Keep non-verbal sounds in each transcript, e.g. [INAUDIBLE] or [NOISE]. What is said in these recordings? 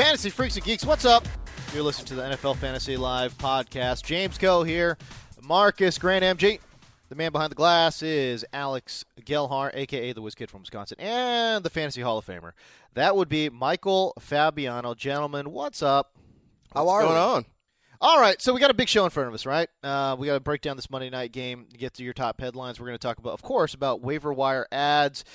Fantasy Freaks and Geeks, what's up? You're listening to the NFL Fantasy Live podcast. James Koh here, Marcus Grant MG. The man behind the glass is Alex Gelhar, aka the Whiz Kid from Wisconsin, and the Fantasy Hall of Famer. That would be Michael Fabiano. Gentlemen, what's up? How are going we? on? All right, so we got a big show in front of us, right? Uh, we got to break down this Monday night game, get to your top headlines. We're going to talk about, of course, about waiver wire ads.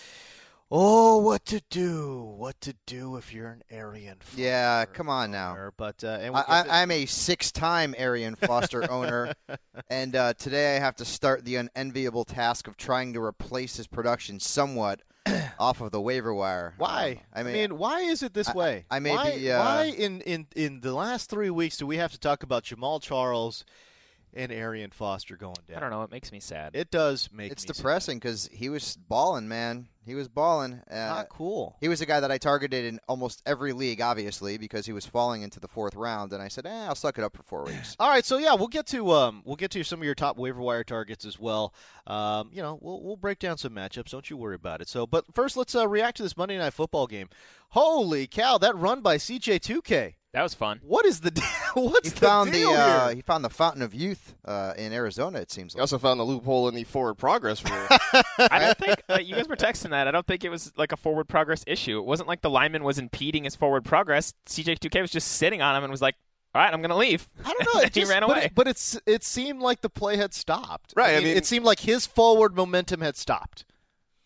Oh, what to do? What to do if you're an Arian? Foster Yeah, come on now. owner. But uh, and I, I, I'm a six-time Arian Foster owner, [LAUGHS] and uh, today I have to start the unenviable task of trying to replace his production somewhat [COUGHS] off of the waiver wire. Why? Um, I mean, why is it this I- way? I may why, be, uh, why in, in in the last three weeks do we have to talk about Jamaal Charles and Arian Foster going down? I don't know. It makes me sad. It does make it's me depressing because he was balling, man. He was balling. Uh, Not cool. He was a guy that I targeted in almost every league, obviously, because he was falling into the fourth round, and I said, "Eh, I'll suck it up for four weeks." All right, so yeah, we'll get to um, we'll get to some of your top waiver wire targets as well. Um, you know, we'll we'll break down some matchups. Don't you worry about it. So, but first, let's uh, react to this Monday Night Football game. Holy cow! That run by CJ2K. That was fun. What is the [LAUGHS] deal? What's He the found the deal uh, here? he found the fountain of youth uh, in Arizona. It seems He like. also found the loophole in the forward progress rule. [LAUGHS] I don't think uh, you guys were texting that. I don't think it was like a forward progress issue. It wasn't like the lineman was impeding his forward progress. CJ2K was just sitting on him and was like, "All right, I'm going to leave." I don't know. [LAUGHS] It And he just- ran but away. It, but it's it seemed like the play had stopped. Right, I mean, mean- it seemed like his forward momentum had stopped.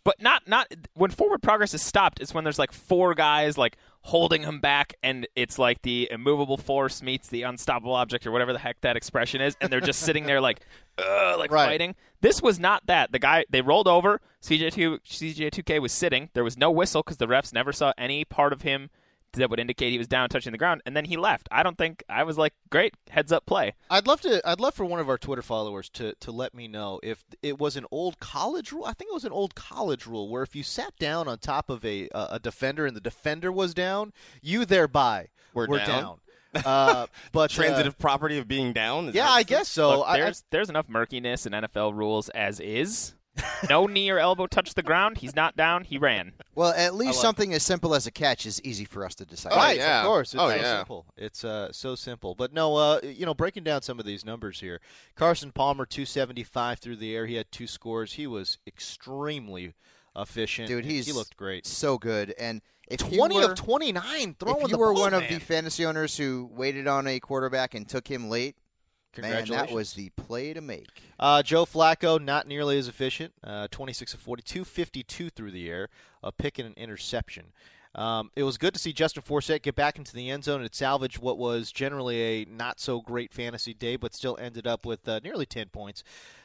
But not not when forward progress is stopped. It's when there's like four guys like holding him back, and it's like the immovable force meets the unstoppable object, or whatever the heck that expression is, and they're just sitting there like, [LAUGHS] uh, like Right. fighting. This was not that. The guy they rolled over. CJ2 CJ2K was sitting. There was no whistle because the refs never saw any part of him that would indicate he was down touching the ground, and then he left. I don't think I was like, great heads up play. I'd love to. I'd love for one of our Twitter followers to to let me know if it was an old college rule. I think it was an old college rule where if you sat down on top of a a, a defender and the defender was down, you thereby Were were down? down. Uh, [LAUGHS] but uh, Transitive property of being down. Is yeah, I guess so. Look, I- I- there's there's enough murkiness in NFL rules as is. No knee or elbow touched the ground. He's not down. He ran. Well, at least like- something as simple as a catch is easy for us to decide. Oh, right, yeah. of course. It's Oh, so yeah. simple. It's uh, so simple. But no, uh, you know, breaking down some of these numbers here. Carson Palmer, 275 through the air. He had two scores. He was extremely efficient. Dude, he's he looked great. so good. And if 20 were, of 29 throwing if you the were ball, one of the fantasy owners who waited on a quarterback and took him late, man, that was the play to make. Uh, Joe Flacco, not nearly as efficient. Uh, 26 of 42, 52 through the air, a pick and an interception. Um, it was good to see Justin Forsett get back into the end zone and salvage what was generally a not so great fantasy day, but still ended up with uh, nearly 10 points.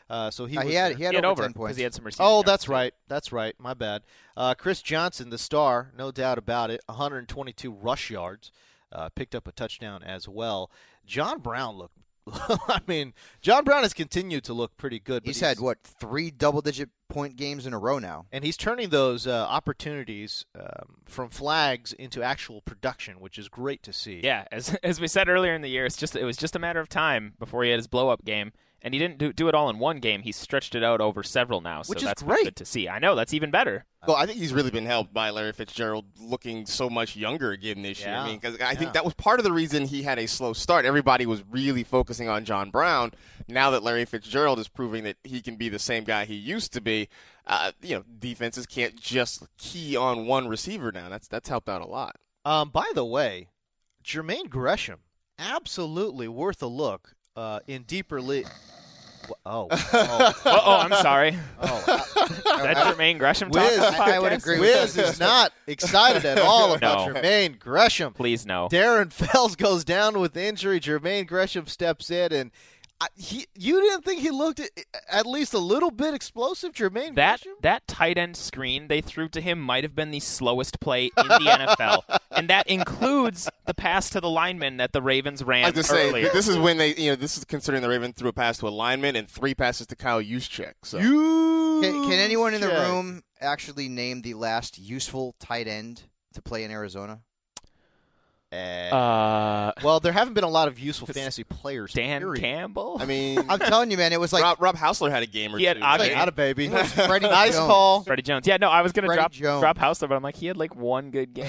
Uh, so he, Uh, was he had he had He had over, over ten because points. he had some receiving. Oh, that's too. right. That's right. My bad. Uh, Chris Johnson, the star, no doubt about it. 122 rush yards, uh, picked up a touchdown as well. John Brown looked. [LAUGHS] I mean, John Brown has continued to look pretty good. but He's had what three double-digit point games in a row now. and he's turning those uh, opportunities um, from flags into actual production, which is great to see. Yeah, as [LAUGHS] as we said earlier in the year, it's just it was just a matter of time before he had his blow up game, and he didn't do, do it all in one game. He stretched it out over several now, so Which is that's great. good to see. I know that's even better. Well, I think he's really been helped by Larry Fitzgerald looking so much younger again this year. I mean, because I Yeah. think that was part of the reason he had a slow start. Everybody was really focusing on John Brown. Now that Larry Fitzgerald is proving that he can be the same guy he used to be, uh, you know, defenses can't just key on one receiver now. That's that's helped out a lot. Um, by the way, Jermaine Gresham, absolutely worth a look uh, in deeper league. Oh, [LAUGHS] oh, I'm sorry. oh. [LAUGHS] that Jermaine Gresham talk Wiz, on the I would podcast? agree with Wiz is not excited at all about No. Jermaine Gresham. Please no. Darren Fells goes down with injury. Jermaine Gresham steps in, and I, he, you didn't think he looked at, at least a little bit explosive, Jermaine That Gresham? that tight end screen they threw to him might have been the slowest play in the NFL, [LAUGHS] and that includes the pass to the lineman that the Ravens ran I was to say this is when they, you know, this is considering the Ravens threw a pass to a lineman and three passes to Kyle Juszczyk. So You Can, can anyone in the room actually name the last useful tight end to play in Arizona? Uh, well, there haven't been a lot of useful [LAUGHS] fantasy players. Dan period. Campbell. I mean, [LAUGHS] I'm telling you, man, it was like Rob, Rob Housler had a game or He had two. Ogden. Like, out of baby. Freddie [LAUGHS] nice Jones. call. Freddie Jones. Yeah, no, I was gonna Freddie drop Jones. drop Housler, but I'm like he had like one good game.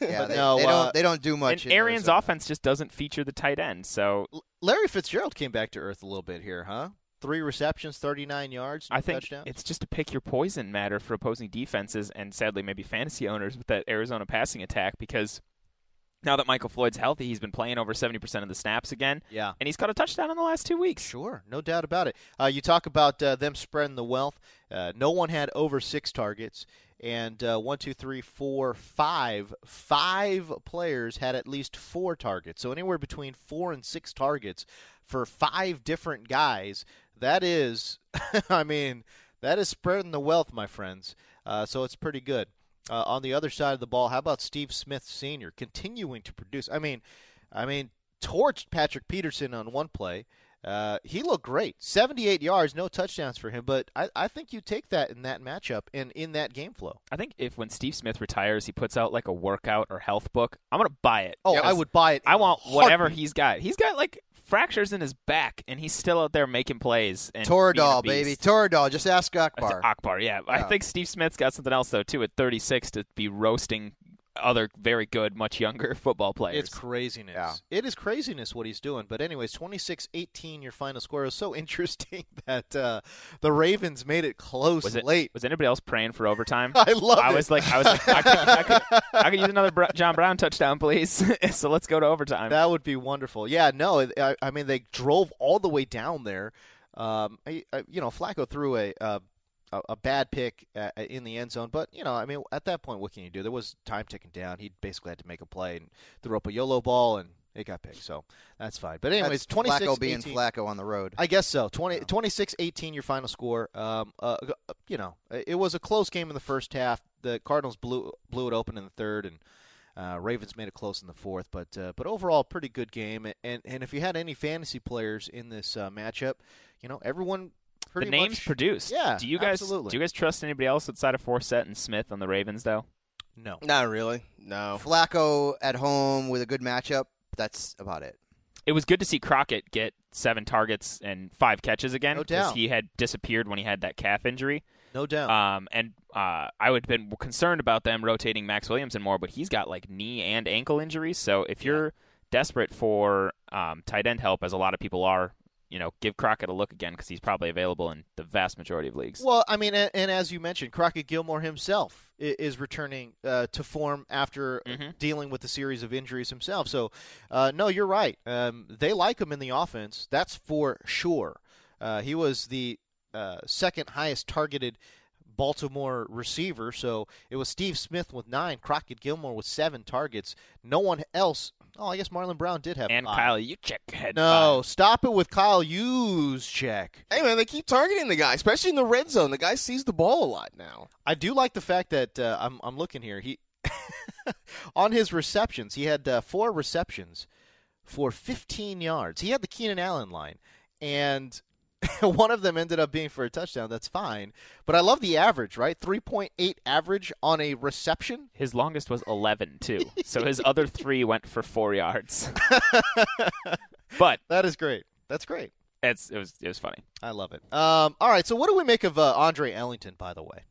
Yeah, they, no, they uh, don't they don't do much. and Arians' Arizona. offense just doesn't feature the tight end. So Larry Fitzgerald came back to earth a little bit here, huh? Three receptions, 39 yards, I think touchdowns. it's just to pick your poison matter for opposing defenses and sadly maybe fantasy owners with that Arizona passing attack because now that Michael Floyd's healthy, he's been playing over 70% of the snaps again. yeah. And he's got a touchdown in the last two weeks. Sure, no doubt about it. Uh, you talk about uh, them spreading the wealth. Uh, no one had over six targets, and uh, one, two, three, four, five, five players had at least four targets. So anywhere between four and six targets for five different guys. That is, [LAUGHS] I mean, that is spreading the wealth, my friends. Uh, so it's pretty good. Uh, on the other side of the ball, how about Steve Smith Sr. continuing to produce? I mean, I mean, torched Patrick Peterson on one play. Uh, he looked great. 78 yards, no touchdowns for him, but I, I think you take that in that matchup and in that game flow. I think if when Steve Smith retires, he puts out like a workout or health book, I'm going to buy it. Oh, Because I would buy it. I in a want whatever heartbeat. he's got. He's got like fractures in his back, and he's still out there making plays. And Toradol, baby, Toradol. Just ask That's Akbar. Akbar, yeah. I think Steve Smith's got something else though too at 36 to be roasting other very good, much younger [LAUGHS] football players. It's craziness. Yeah. It is craziness what he's doing. But anyways, 26-18 your final score. It was so [LAUGHS] interesting that uh, the Ravens made it close was it late. Was anybody else praying for overtime? [LAUGHS] I love I it. was like, I was like, I could, I could, I could use another John Brown touchdown, please. so let's go to overtime. That would be wonderful. Yeah, no, I, I mean they drove all the way down there. Um, I, I, you know, Flacco threw a uh, a, a bad pick uh, in the end zone, but you know, I mean, at that point, what can you do? There was time ticking down. He basically had to make a play and threw up a YOLO ball, and it got picked. So that's fine. But anyways, That's 26 Flacco being 18. Flacco on the road. I guess so. 20, 26-18 your final score. Um, uh, you know, it was a close game in the first half. The Cardinals blew blew it open in the third, and uh, Ravens made it close in the fourth. But uh, but overall, pretty good game. And and if you had any fantasy players in this uh, matchup, you know, everyone the names much produced. Yeah, Do you guys absolutely. do you guys trust anybody else outside of Forsett and Smith on the Ravens though? no. Not really. No. Flacco at home with a good matchup. That's about it. It was good to see Crockett get seven targets and five catches again No doubt. he had disappeared when he had that calf injury. No doubt. Um, and uh, I would have been concerned about them rotating Maxx Williams and more, but he's got like knee and ankle injuries. So if you're desperate for um, tight end help, as a lot of people are, you know, give Crockett a look again because he's probably available in the vast majority of leagues. Well, I mean, and, and as you mentioned, Crockett Gilmore himself is returning uh, to form after Mhm. dealing with a series of injuries himself. So, uh, no, you're right. Um, they like him in the offense. That's for sure. Uh, he was the uh, second highest targeted Baltimore receiver. So it was Steve Smith with nine, Crockett Gilmore with seven targets. No one else. Oh, I guess Marlon Brown did have and five. Kyle Juszczyk had No, five. stop it with Kyle Juszczyk. Hey man, they keep targeting the guy, especially in the red zone. The guy sees the ball a lot now. I do like the fact that uh, I'm I'm looking here. He [LAUGHS] on his receptions, he had uh, four receptions for 15 yards. He had the Keenan Allen line, and [LAUGHS] one of them ended up being for a touchdown. That's fine, but I love the average, right? 3.8 average on a reception. His longest was 11 too. [LAUGHS] so his other three went for four yards. [LAUGHS] but That is great. That's great. It's it was it was funny. I love it. Um, all right, so what do we make of uh, Andre Ellington, by the way?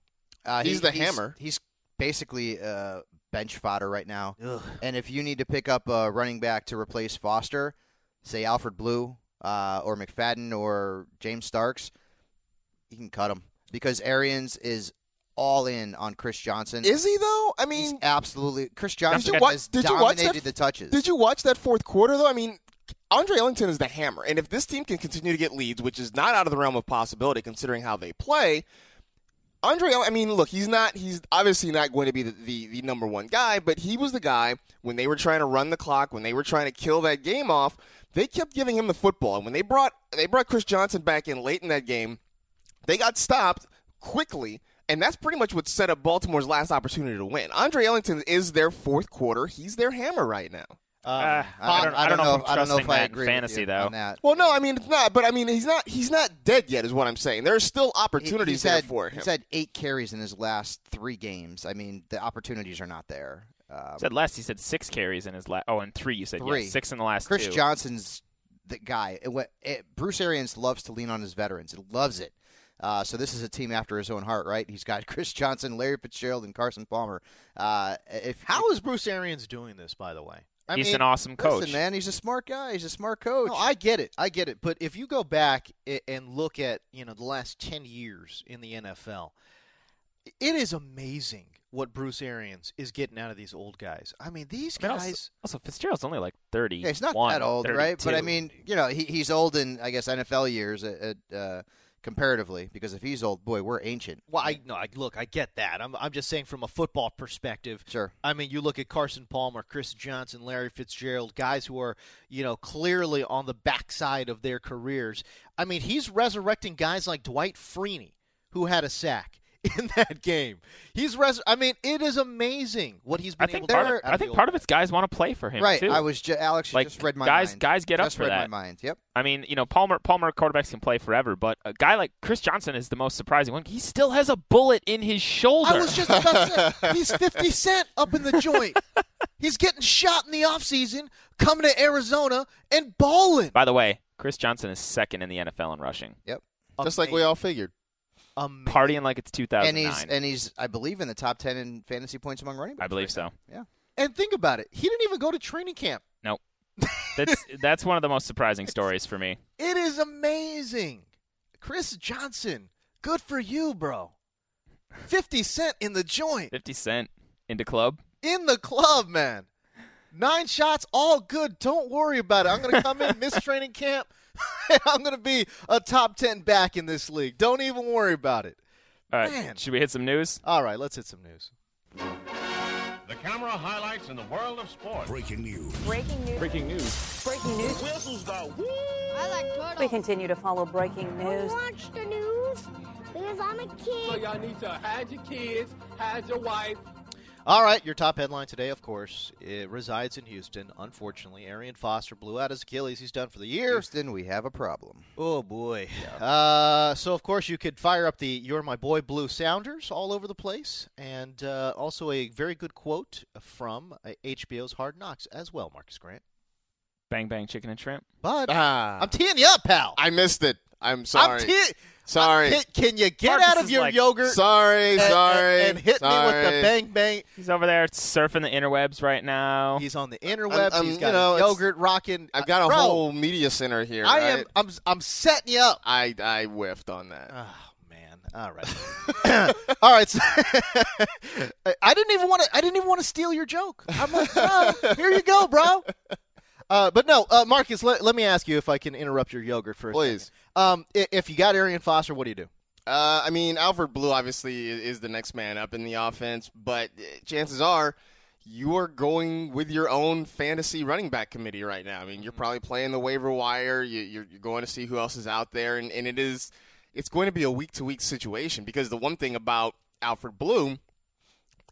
Uh, He's the hammer. He's basically uh, bench fodder right now. Ugh. And if you need to pick up a running back to replace Foster, say Alfred Blue uh, or McFadden or James Starks, you can cut him because Arians is all in on Chris Johnson. Is he though? I He's mean, absolutely Chris Johnson did you wa- has did you watch that dominated f- the touches. Did you watch that fourth quarter though? I mean, Andre Ellington is the hammer, and if this team can continue to get leads, which is not out of the realm of possibility considering how they play, Andre, I mean, look, he's not. He's obviously not going to be the, the, the number one guy, but he was the guy when they were trying to run the clock, when they were trying to kill that game off. They kept giving him the football, and when they brought they brought Chris Johnson back in late in that game, they got stopped quickly. And that's pretty much what set up Baltimore's last opportunity to win. Andre Ellington is their fourth quarter. He's their hammer right now. Uh, Uh, I don't- I don't know if I'm I don't know if I agree fantasy, with you though. on that. Well, no, I mean it's not, but I mean he's not he's not dead yet, is what I'm saying. There are still He- opportunities he's there had, for him. He's had eight carries in his last three games. I mean, the opportunities are not there. Um, said last he said six carries in his last. Oh, and three you said Three. Yeah, six in the last Chris two. Johnson's the guy. It, wa- it, Bruce Arians loves to lean on his veterans. He loves it. Uh, so this is a team after his own heart, right? He's got [LAUGHS] Chris Johnson, Larry Fitzgerald, and Carson Palmer. Uh, if How is Bruce Arians doing this, by the way? I He's mean, an awesome coach. listen, man, he's a smart guy. He's a smart coach. No, I get it. I get it. But if you go back and look at you know the last ten years in the NFL, it is amazing what Bruce Arians is getting out of these old guys. I mean, these I mean, guys. also Fitzgerald's only like thirty. yeah, he's not that old, right? But I mean, you know, he, he's old in I guess NFL years at, at, uh, comparatively. Because if he's old, boy, we're ancient. Well, I no, I look, I get that. I'm, I'm just saying from a football perspective. Sure. I mean, you look at Carson Palmer, Chris Johnson, Larry Fitzgerald, guys who are, you know, clearly on the backside of their careers. I mean, he's resurrecting guys like Dwight Freeney, who had a sack [LAUGHS] in that game. He's res. I mean, it is amazing what he's been I think able part to. of, do I think part of it's guys want to play for him right. too. I was ju- Alex. Like, just read my guys- mind. guys get up just for read that. my mind. Yep. I mean, you know, Palmer Palmer quarterbacks can play forever, but a guy like Chris Johnson is the most surprising one. He still has a bullet in his shoulder. I was just about to say, [LAUGHS] he's 50 Cent up in the joint. He's getting shot in the offseason, coming to Arizona and balling. By the way, Chris Johnson is second in the NFL in rushing, Yep. Just like we all figured. Amazing. partying like it's And 2009. he's and he's I believe in the top ten in fantasy points among running backs. I believe right so. now. Yeah. And think about it. He didn't even go to training camp. Nope. [LAUGHS] That's that's one of the most surprising stories for me. It is amazing. Chris Johnson, good for you, bro. 50 Cent in the joint. 50 Cent into club. In the club, man. Nine shots, all good. Don't worry about it. I'm going to come in, miss [LAUGHS] training camp, and [LAUGHS] I'm going to be a top 10 back in this league. Don't even worry about it. All right, Man. should we hit some news? All right, let's hit some news. The camera highlights in the world of sports. Breaking news. Breaking news. Breaking news. Breaking news. Whistles go woo! I like turtles. We continue to follow breaking news. watch the news because I'm a kid. So y'all need to hide your kids, hide your wife. All right, your top headline today, of course, it resides in Houston. Unfortunately, Arian Foster blew out his Achilles. He's done for the year. Houston, we have a problem. Oh boy. Uh, so of course you could fire up the "You're My Boy" Blue Sounders all over the place, and uh, also a very good quote from uh, HBO's Hard Knocks as well, Marcus Grant. Bang bang chicken and shrimp. But Ah, I'm teeing you up, pal. I missed it. I'm sorry. I'm te- sorry. Can, can you get Marcus out of your like- yogurt? sorry. and, sorry. and, and hit me with the bang bang. He's over there surfing the interwebs right now. He's on the interwebs. I'm- He's you got know, his yogurt rocking. I've got a Bro, whole media center here. I am. I'm. I'm setting you up. I I whiffed on that. Oh man! All right, [LAUGHS] all right. So [LAUGHS] I didn't even want to. I didn't even want to steal your joke. I'm like, no, here you go, bro. Uh, but no, uh, Marcus. Let, let me ask you if I can interrupt your yogurt for a Please. second. Um, i- if you got Arian Foster, what do you do? Uh, I mean, Alfred Blue obviously is the next man up in the offense, but uh, chances are you are going with your own fantasy running back committee right now. I mean, you're probably playing the waiver wire. You, you're, you're going to see who else is out there, and, and it is it's going to be a week to week situation because the one thing about Alfred Blue.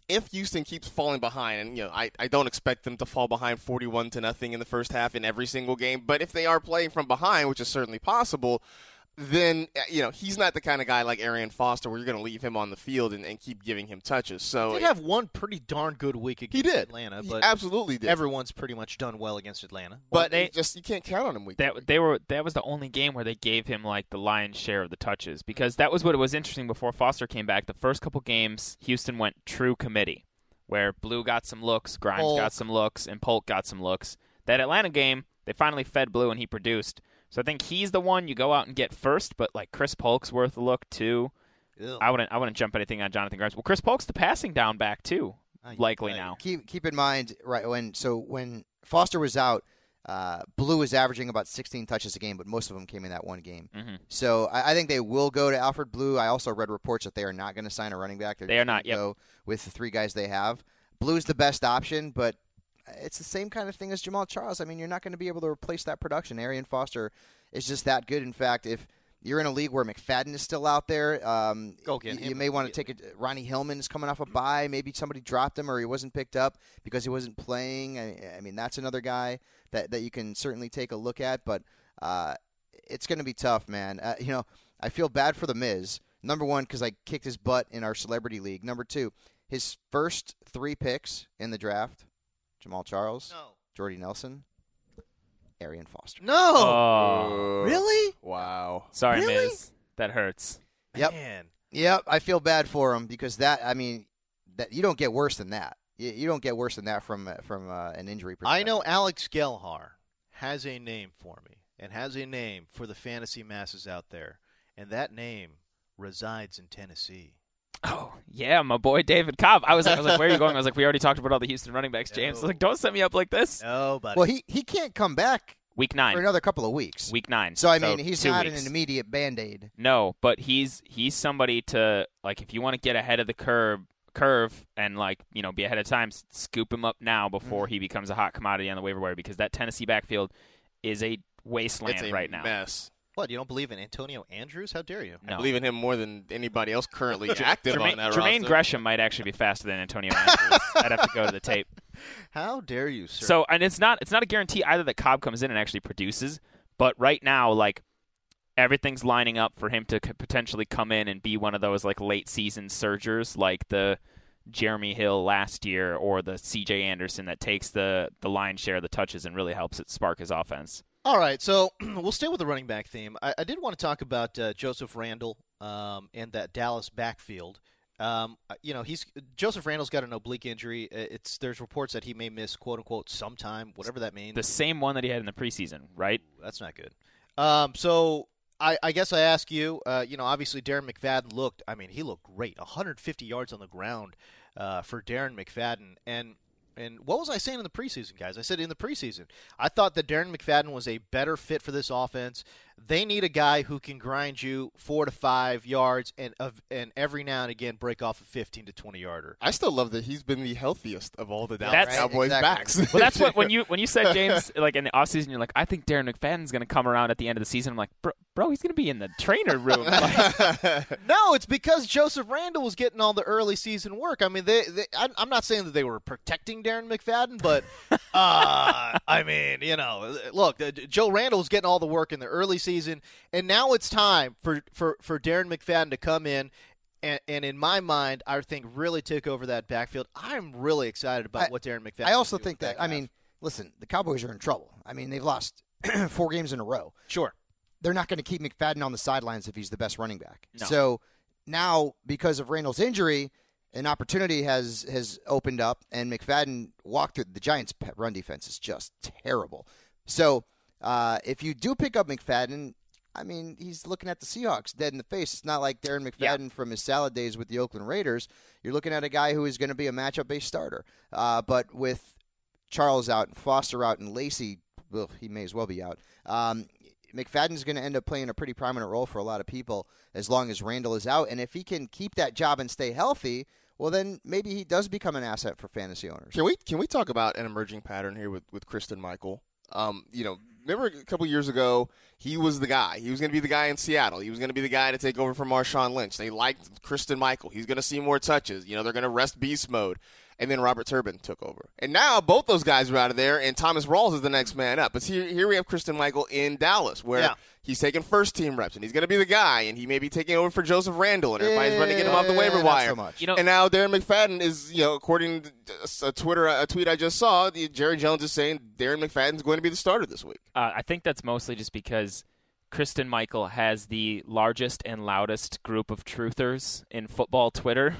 If Houston keeps falling behind, and you know, I, I don't expect them to fall behind forty-one to nothing in the first half in every single game, but if they are playing from behind, which is certainly possible, then uh, you know he's not the kind of guy like Arian Foster where you're going to leave him on the field and, and keep giving him touches. So Did have one pretty darn good week against did. Atlanta, He but absolutely did. everyone's pretty much done well against Atlanta. but they- it just you can't count on him week. that week. they were that was the only game where they gave him like the lion's share of the touches because that was what was interesting before Foster came back. The first couple games, Houston went true committee, where Blue got some looks, Grimes Polk. got some looks, and Polk got some looks. That Atlanta game, they finally fed Blue and he produced. So I think he's the one you go out and get first, but like Chris Polk's worth a look too. Ew. I wouldn't I wouldn't jump anything on Jonathan Grimes. Well, Chris Polk's the passing down back too, Ay, likely ay. now. keep keep in mind right when so when Foster was out, uh, Blue was averaging about 16 touches a game, but most of them came in that one game. Mhm. So I, I think they will go to Alfred Blue. I also read reports that they are not going to sign a running back. They're They are not, gonna Go with the three guys they have. Blue's the best option, but it's the same kind of thing as Jamaal Charles. I mean, you're not going to be able to replace that production. Arian Foster is just that good. In fact, if you're in a league where McFadden is still out there, um, Go get you, him you may want to take it. Ronnie Hillman is coming off a bye. Maybe somebody dropped him or he wasn't picked up because he wasn't playing. I, I mean, that's another guy that, that you can certainly take a look at. But uh, it's going to be tough, man. Uh, you know, I feel bad for the Miz. Number one, because I kicked his butt in our celebrity league. Number two, his first three picks in the draft: Jamaal Charles, No. Jordy Nelson, Arian Foster. No. Oh, Really? Wow. sorry, Really? Miz. That hurts. Yep. Man. Yep, I feel bad for him because that. I mean, that you don't get worse than that. You, you don't get worse than that from uh, from uh, an injury. perspective. I know Alex Gelhar has a name for me and has a name for the fantasy masses out there, and that name resides in Tennessee. Oh yeah, my boy David Cobb. I was, I was like, where are you going? I was like, we already talked about all the Houston running backs, James. I was like, don't set me up like this. No, but Well, he he can't come back Week nine for another couple of weeks. Week nine. So I mean, he's two not weeks. an immediate band aid. No, but he's he's somebody to like if you want to get ahead of the curve curve and like you know be ahead of time, scoop him up now before Mm. he becomes a hot commodity on the waiver wire because that Tennessee backfield is a wasteland It's a right now. mess. What? You don't believe in Antonio Andrews? How dare you? No. I believe in him more than anybody else currently active Jermaine, on that Jermaine roster. Gresham might actually be faster than Antonio Andrews. [LAUGHS] I'd have to go to the tape. How dare you, sir? So, and it's not it's not a guarantee either that Cobb comes in and actually produces, but right now, like everything's lining up for him to c- potentially come in and be one of those like late season surgers, like the Jeremy Hill last year or the C.J. Anderson that takes the the lion's share of the touches and really helps it spark his offense. All right, so [CLEARS THROAT] we'll stay with the running back theme. I, I did want to talk about uh, Joseph Randle um, and that Dallas backfield. Um, uh, you know, he's Joseph Randle's got an oblique injury. It's there's reports that he may miss quote unquote sometime, whatever that means. The same one that he had in the preseason, right? That's not good. Um, so I, I guess I ask you. Uh, you know, obviously Darren McFadden looked. I mean, he looked great. 150 yards on the ground uh, for Darren McFadden. And and what was I saying in the preseason, guys? I said in the preseason, I thought that Darren McFadden was a better fit for this offense. They need a guy who can grind you four to five yards and of and every now and again break off a 15 to 20 yarder. I still love that he's been the healthiest of all the Dallas That's- Cowboys Exactly. backs. Well, that's what when [LAUGHS] you when you said James like in the offseason, you're like, I think Darren McFadden's going to come around at the end of the season. I'm like, bro, bro he's going to be in the trainer room. [LAUGHS] Like, No, it's because Joseph Randle was getting all the early season work. I mean, they, they I'm, I'm not saying that they were protecting Darren McFadden, but [LAUGHS] uh, I mean, you know, look, uh, Joe Randle was getting all the work in the early season, and now it's time for for for Darren McFadden to come in. And, and in my mind, I think really took over that backfield. I'm really excited about I- what Darren McFadden. I also think that. back I mean, listen, the Cowboys are in trouble. I mean, they've lost [CLEARS THROAT] four games in a row. sure. They're not going to keep McFadden on the sidelines if he's the best running back. No. So now, because of Randle's injury, an opportunity has has opened up, and McFadden walked through. The Giants' run defense is just terrible. So uh, if you do pick up McFadden, I mean, he's looking at the Seahawks dead in the face. It's not like Darren Yeah. McFadden from his salad days with the Oakland Raiders. You're looking at a guy who is going to be a matchup-based starter. Uh, but with Charles out and Foster out and Lacy, well, he may as well be out. Um, McFadden's going to end up playing a pretty prominent role for a lot of people as long as Randle is out. And if he can keep that job and stay healthy, well, then maybe he does become an asset for fantasy owners. Can we can we talk about an emerging pattern here with with Christine Michael? Um, you know, remember a couple years ago, he was the guy. He was going to be the guy in Seattle. He was going to be the guy to take over from Marshawn Lynch. They liked Christine Michael. He's going to see more touches. You know, they're going to rest beast mode. And then Robert Turbin took over. And now both those guys are out of there, and Thomas Rawls is the next man up. But here, here we have Christine Michael in Dallas, where Yeah. he's taking first team reps, and he's going to be the guy, and he may be taking over for Joseph Randle, and everybody's running to get him off the waiver wire. so much. You know, and now Darren McFadden is, you know, according to a Twitter a tweet I just saw, Jerry Jones is saying Darren McFadden's going to be the starter this week. Uh, I think that's mostly just because Christine Michael has the largest and loudest group of truthers in football Twitter.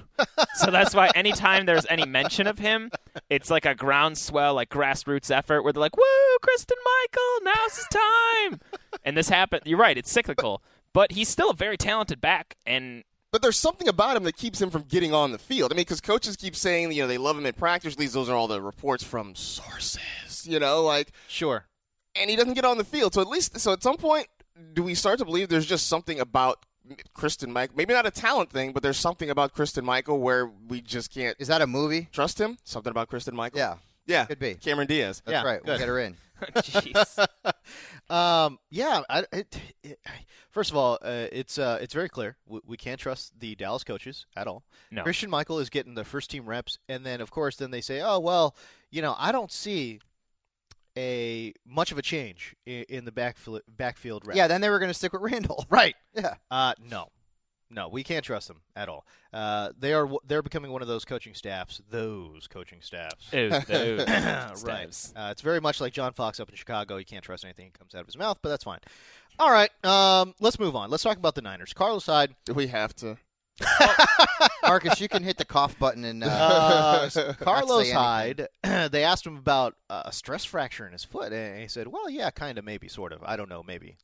so that's why anytime there's any mention of him, it's like a groundswell, like grassroots effort where they're like, woo, Christine Michael, now's his time. and this happened. You're right, it's cyclical. But he's still a very talented back, and But there's something about him that keeps him from getting on the field. I mean, because coaches keep saying, you know, they love him in practice. At least those are all the reports from sources, you know, like, Sure. and he doesn't get on the field. So at least, so at some point, do we start to believe there's just something about Christine Michael? Maybe not a talent thing, but there's something about Christine Michael where we just can't Is that a movie? trust him. Something about Christine Michael. Yeah, yeah, could be. Cameron Diaz. That's Yeah, right. We'll good. get her in. [LAUGHS] jeez. [LAUGHS] Um, yeah. I, it, it, first of all, uh, it's uh, it's very clear we, we can't trust the Dallas coaches at all. No. Christine Michael is getting the first team reps, and then of course, then they say, "Oh well, you know, I don't see a much of a change in, in the backfield backfield reps." Yeah, then they were going to stick with Randle. [LAUGHS] right. Yeah. Uh, no, no, we can't trust them at all. Uh, they are they're becoming one of those coaching staffs. Those coaching staffs. Ew, ew, [COUGHS] right. Uh, it's very much like John Fox up in Chicago. You can't trust anything that comes out of his mouth, but that's fine. All right, um, let's move on. Let's talk about the Niners. Carlos Hyde. Do we have to? Marcus, you can hit the cough button and uh, [LAUGHS] Uh, [LAUGHS] Carlos say Hyde. [CLEARS THROAT] they asked him about uh, a stress fracture in his foot, and he said, "Well, yeah, kind of, maybe, sort of. I don't know, maybe."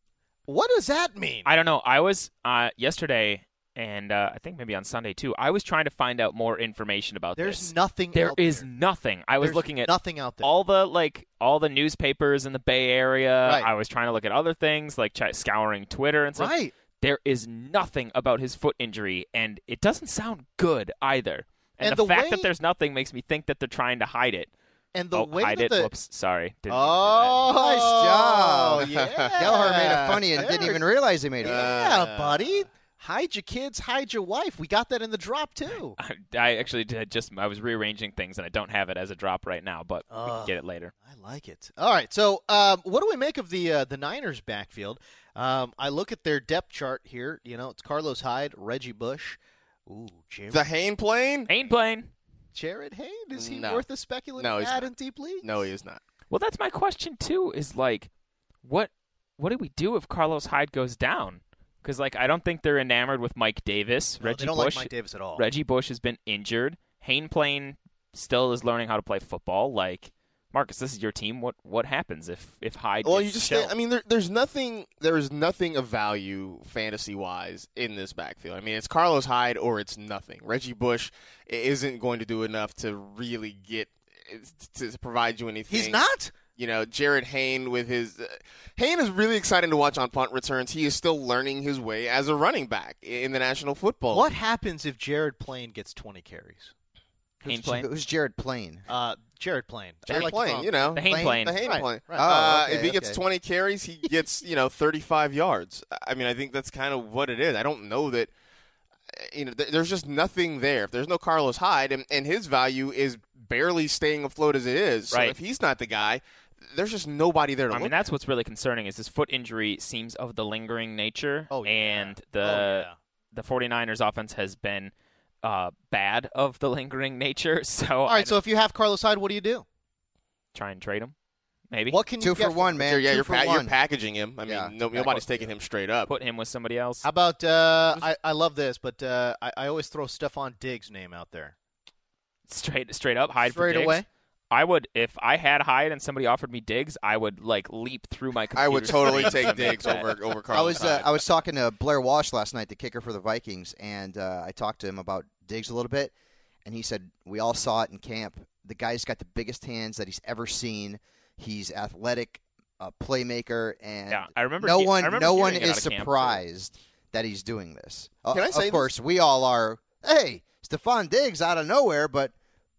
What does that mean? I don't know. I was uh, yesterday, and uh, I think maybe on Sunday too. I was trying to find out more information about There's this. nothing. There out is there. nothing. I was There's looking at nothing out there. all the like all the newspapers in the Bay Area. Right. I was trying to look at other things like ch- scouring Twitter and stuff. right. There is nothing about his foot injury, and it doesn't sound good either. And, And the, the fact way- that there's nothing makes me think that they're trying to hide it. And the oh, way hide that it. the Whoops, sorry. Didn't oh, Nice job. Yeah, [LAUGHS] Gelhar made it funny and didn't even realize he made it. Yeah, buddy. Hide your kids, hide your wife. We got that in the drop too. [LAUGHS] I, I actually did just I was rearranging things and I don't have it as a drop right now, but we can get it later. I like it. All right, so um, what do we make of the uh, the Niners backfield? Um, I look at their depth chart here. You know, it's Carlos Hyde, Reggie Bush. Ooh, Jarryd, The Hayne plane? Ain't playing. Jarryd Hayne. Is he No. worth a speculative No, he's ad not. in deep league? No, he is not. Well, that's my question too. Is like, what what do we do if Carlos Hyde goes down? Because like I don't think they're enamored with Mike Davis. No, Reggie they don't Bush. like Mike Davis at all. Reggie Bush has been injured. Hayne Plane still is learning how to play football. Like Marcus, this is your team. What what happens if if Hyde? Well, gets you just. shelled? I mean, there, there's nothing. There is nothing of value fantasy wise in this backfield. I mean, it's Carlos Hyde or it's nothing. Reggie Bush isn't going to do enough to really get to, to provide you anything. He's not. You know, Jarryd Hayne with his uh, Hayne is really exciting to watch on punt returns. He is still learning his way as a running back in the National Football. What happens if Jared Plain gets 20 carries? Hayne Who's, Plain. who's Jared Plain? Uh, Jared Plane. I Jared like to Plain, call him- you know, The Hayne Plane? Plain. the Hayne Right, plane. right. Uh, Oh, okay, if he gets okay. 20 carries, he [LAUGHS] gets you know 35 yards. I mean, I think that's kind of what it is. I don't know that you know th- there's just nothing there. If there's no Carlos Hyde, and, and his value is barely staying afloat as it is. So Right. if he's not the guy, there's just nobody there to I look. mean, that's what's really concerning is this foot injury seems of the lingering nature. Oh, yeah. And the Oh, yeah. the 49ers offense has been uh, bad of the lingering nature. [LAUGHS] So all right. So if you have Carlos Hyde, what do you do? try and trade him. Maybe What can you Two get for one, man. You're- yeah, Two you're, for pa- you're packaging him. I mean, Yeah. no, nobody's taking him straight up. put him with somebody else. How about uh, I, I love this, but uh, I, I always throw Stefon Diggs' name out there. straight straight up Hyde Straight for Diggs. away? I would if I had Hyde and somebody offered me Diggs, I would like leap through my computer. I would totally take to Diggs that. over over I Carlos was uh, I was talking to Blair Walsh last night, the kicker for the Vikings, and uh, I talked to him about Diggs a little bit, and he said we all saw it in camp. The guy's got the biggest hands that he's ever seen. He's athletic, a playmaker, and Yeah, I remember no he- one remember no one it is out camp, surprised that he's doing this. Uh, I say of course, we all are. Hey, Stefon Diggs out of nowhere, but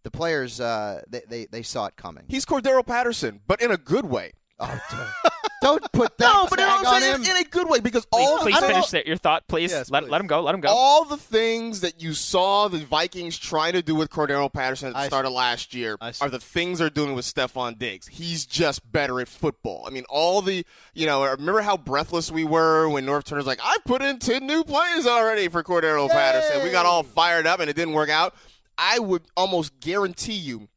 the players uh, they, they they saw it coming. He's Cordarrelle Patterson, but in a good way. Oh, dude. don't put that [LAUGHS] no, but you know tag I'm on saying? him. In, in a good way because Please, all please I finish know- that- your thought, please. Yes, let, please. let him go. Let him go. all the things that you saw the Vikings trying to do with Cordarrelle Patterson at the I start of last year are the things they're doing with Stefon Diggs. He's just better at football. I mean, all the, you know, remember how breathless we were when Norv Turner's like, I put in 10 new plays already for Cordarrelle Patterson. We got all fired up and it didn't work out. I would almost guarantee you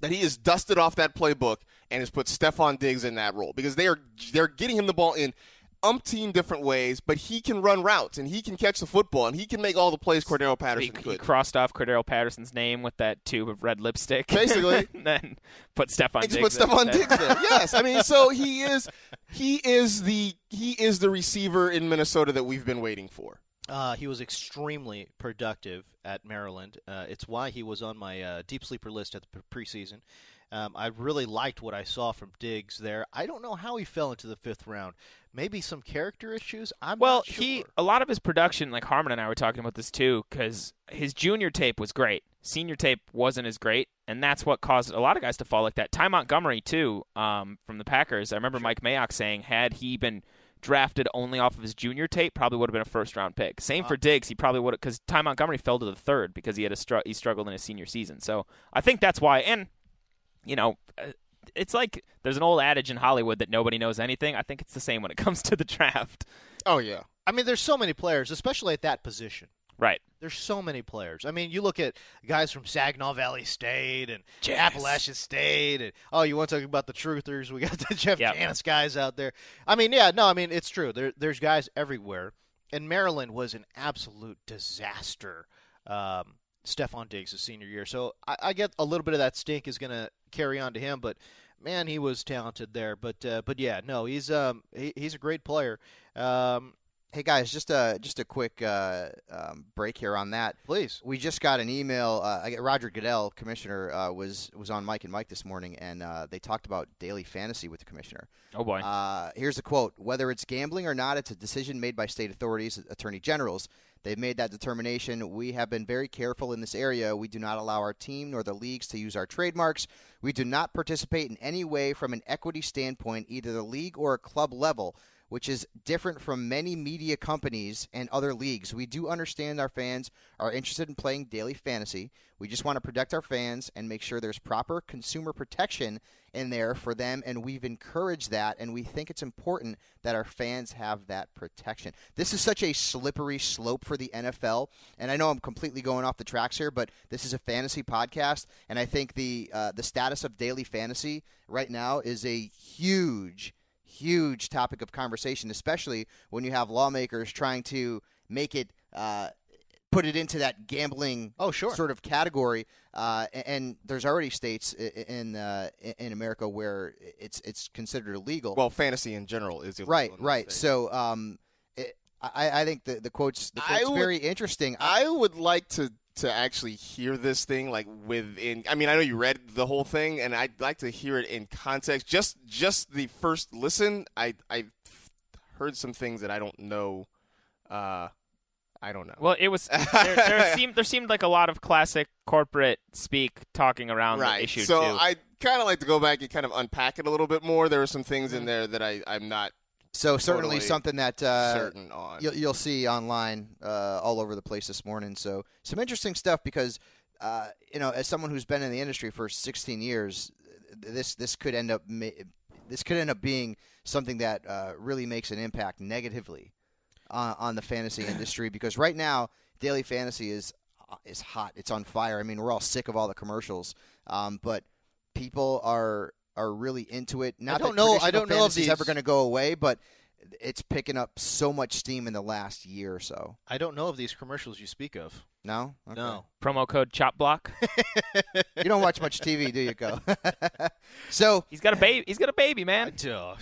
that he has dusted off that playbook and has put Stefon Diggs in that role because they are they're getting him the ball in umpteen different ways, but he can run routes and he can catch the football and he can make all the plays Cordarrelle Patterson he could. crossed off Cordarrelle Patterson's name with that tube of red lipstick. Basically. [LAUGHS] and then put Stefon Diggs put Stefon. Diggs there. Yes, I mean, so he is he is the he is the receiver in Minnesota that we've been waiting for. Uh, he was extremely productive at Maryland. Uh, it's why he was on my uh, deep sleeper list at the preseason. Um, I really liked what I saw from Diggs there. I don't know how he fell into the fifth round. Maybe some character issues. I'm Well, not sure. he a lot of his production, like Harmon and I were talking about this too, because his junior tape was great, senior tape wasn't as great, and that's what caused a lot of guys to fall like that. Ty Montgomery too, um, from the Packers. I remember Mike Mayock saying had he been drafted only off of his junior tape, probably would have been a first round pick. Same for Diggs, he probably would have because Ty Montgomery fell to the third because he had a str- he struggled in his senior season. So I think that's why, and you know. Uh, it's like there's an old adage in Hollywood that nobody knows anything. I think it's the same when it [LAUGHS] comes to the draft. Oh yeah. I mean, there's so many players, especially at that position. Right. There's so many players. I mean, you look at guys from Saginaw Valley State and Janis. Appalachian State, and oh, you want to talk about the truthers? We got [LAUGHS] the Jeff Yep. Janis guys out there. I mean, yeah, no, I mean it's true. There, there's guys everywhere, and Maryland was an absolute disaster. Um, Stefon Diggs' senior year, so I, I get a little bit of that stink is going to carry on to him, but man, he was talented there. But uh, but yeah, no, he's um he, he's a great player. Um, Hey guys, just a just a quick uh, um, break here on that. please. We just got an email. Uh, Roger Goodell, commissioner, uh, was was on Mike and Mike this morning, and uh, they talked about daily fantasy with the commissioner. Oh boy. Uh, here's a quote: "Whether it's gambling or not, it's a decision made by state authorities, attorney generals. They've made that determination. We have been very careful in this area. We do not allow our team nor the leagues to use our trademarks. We do not participate in any way from an equity standpoint, either the league or a club level." Which is different from many media companies and other leagues. We do understand our fans are interested in playing daily fantasy. We just want to protect our fans and make sure there's proper consumer protection in there for them, and we've encouraged that, and we think it's important that our fans have that protection. This is such a slippery slope for the NFL, and I know I'm completely going off the tracks here, but this is a fantasy podcast, and I think the uh, the status of daily fantasy right now is a huge, huge topic of conversation, especially when you have lawmakers trying to make it. Uh, Put it into that gambling Oh, sure. sort of category, uh, and, there's already states in uh, in America where it's it's considered illegal. Well, fantasy in general is illegal right, right. So um, it, I, I think the the quotes the I quote's would- very interesting. I would like to to actually hear this thing like within. I mean, I know you read the whole thing, and I'd like to hear it in context. Just just the first listen, I I heard some things that I don't know. Uh, I don't know. Well, it was [LAUGHS] there, there seemed there seemed like a lot of classic corporate speak talking around right. the issue so too. I kind of like to go back and kind of unpack it a little bit more. There are some things Mm-hmm. in there that I I'm not so certainly totally something that uh, certain on. you'll, you'll see online uh, all over the place this morning. So some interesting stuff because uh, you know, as someone who's been in the industry for 16 years, this this could end up this could end up being something that uh, really makes an impact negatively on, on the fantasy [COUGHS] industry because right now daily fantasy is uh, is hot. It's on fire. I mean, we're all sick of all the commercials, um, but people are are really into it. Not don't that know- I don't know if fantasy is these- ever going to go away, but it's picking up so much steam in the last year or so. I don't know of these commercials you speak of. No, Okay. No. Promo code chop block. you don't watch much TV, do you? Go. [LAUGHS] so He's got a baby. He's got a baby, man.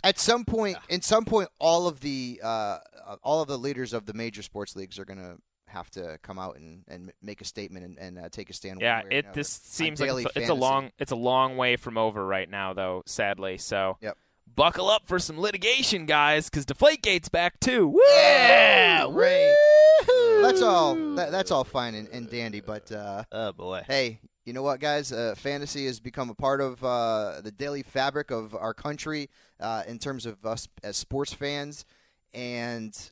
at some point, in some point, all of the uh, all of the leaders of the major sports leagues are going to have to come out and, and make a statement and, and uh, take a stand. Yeah, one way or it another this seems like it's a, it's a long it's a long way from over right now though, sadly. So Yep. buckle up for some litigation, guys, because Deflategate's back too. Woo! Yeah, great. That's all. That, that's all fine and, and dandy, but uh, Oh boy. hey, you know what, guys? Uh, fantasy has become a part of uh, the daily fabric of our country uh, in terms of us as sports fans, and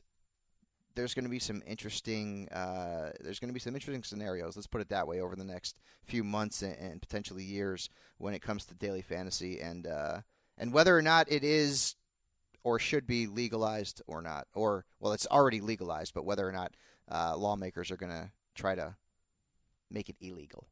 there's going to be some interesting. Uh, there's going to be some interesting scenarios. Let's put it that way over the next few months and, and potentially years when it comes to daily fantasy and uh, and whether or not it is or should be legalized or not, or well, it's already legalized, but whether or not uh, lawmakers are going to try to make it illegal.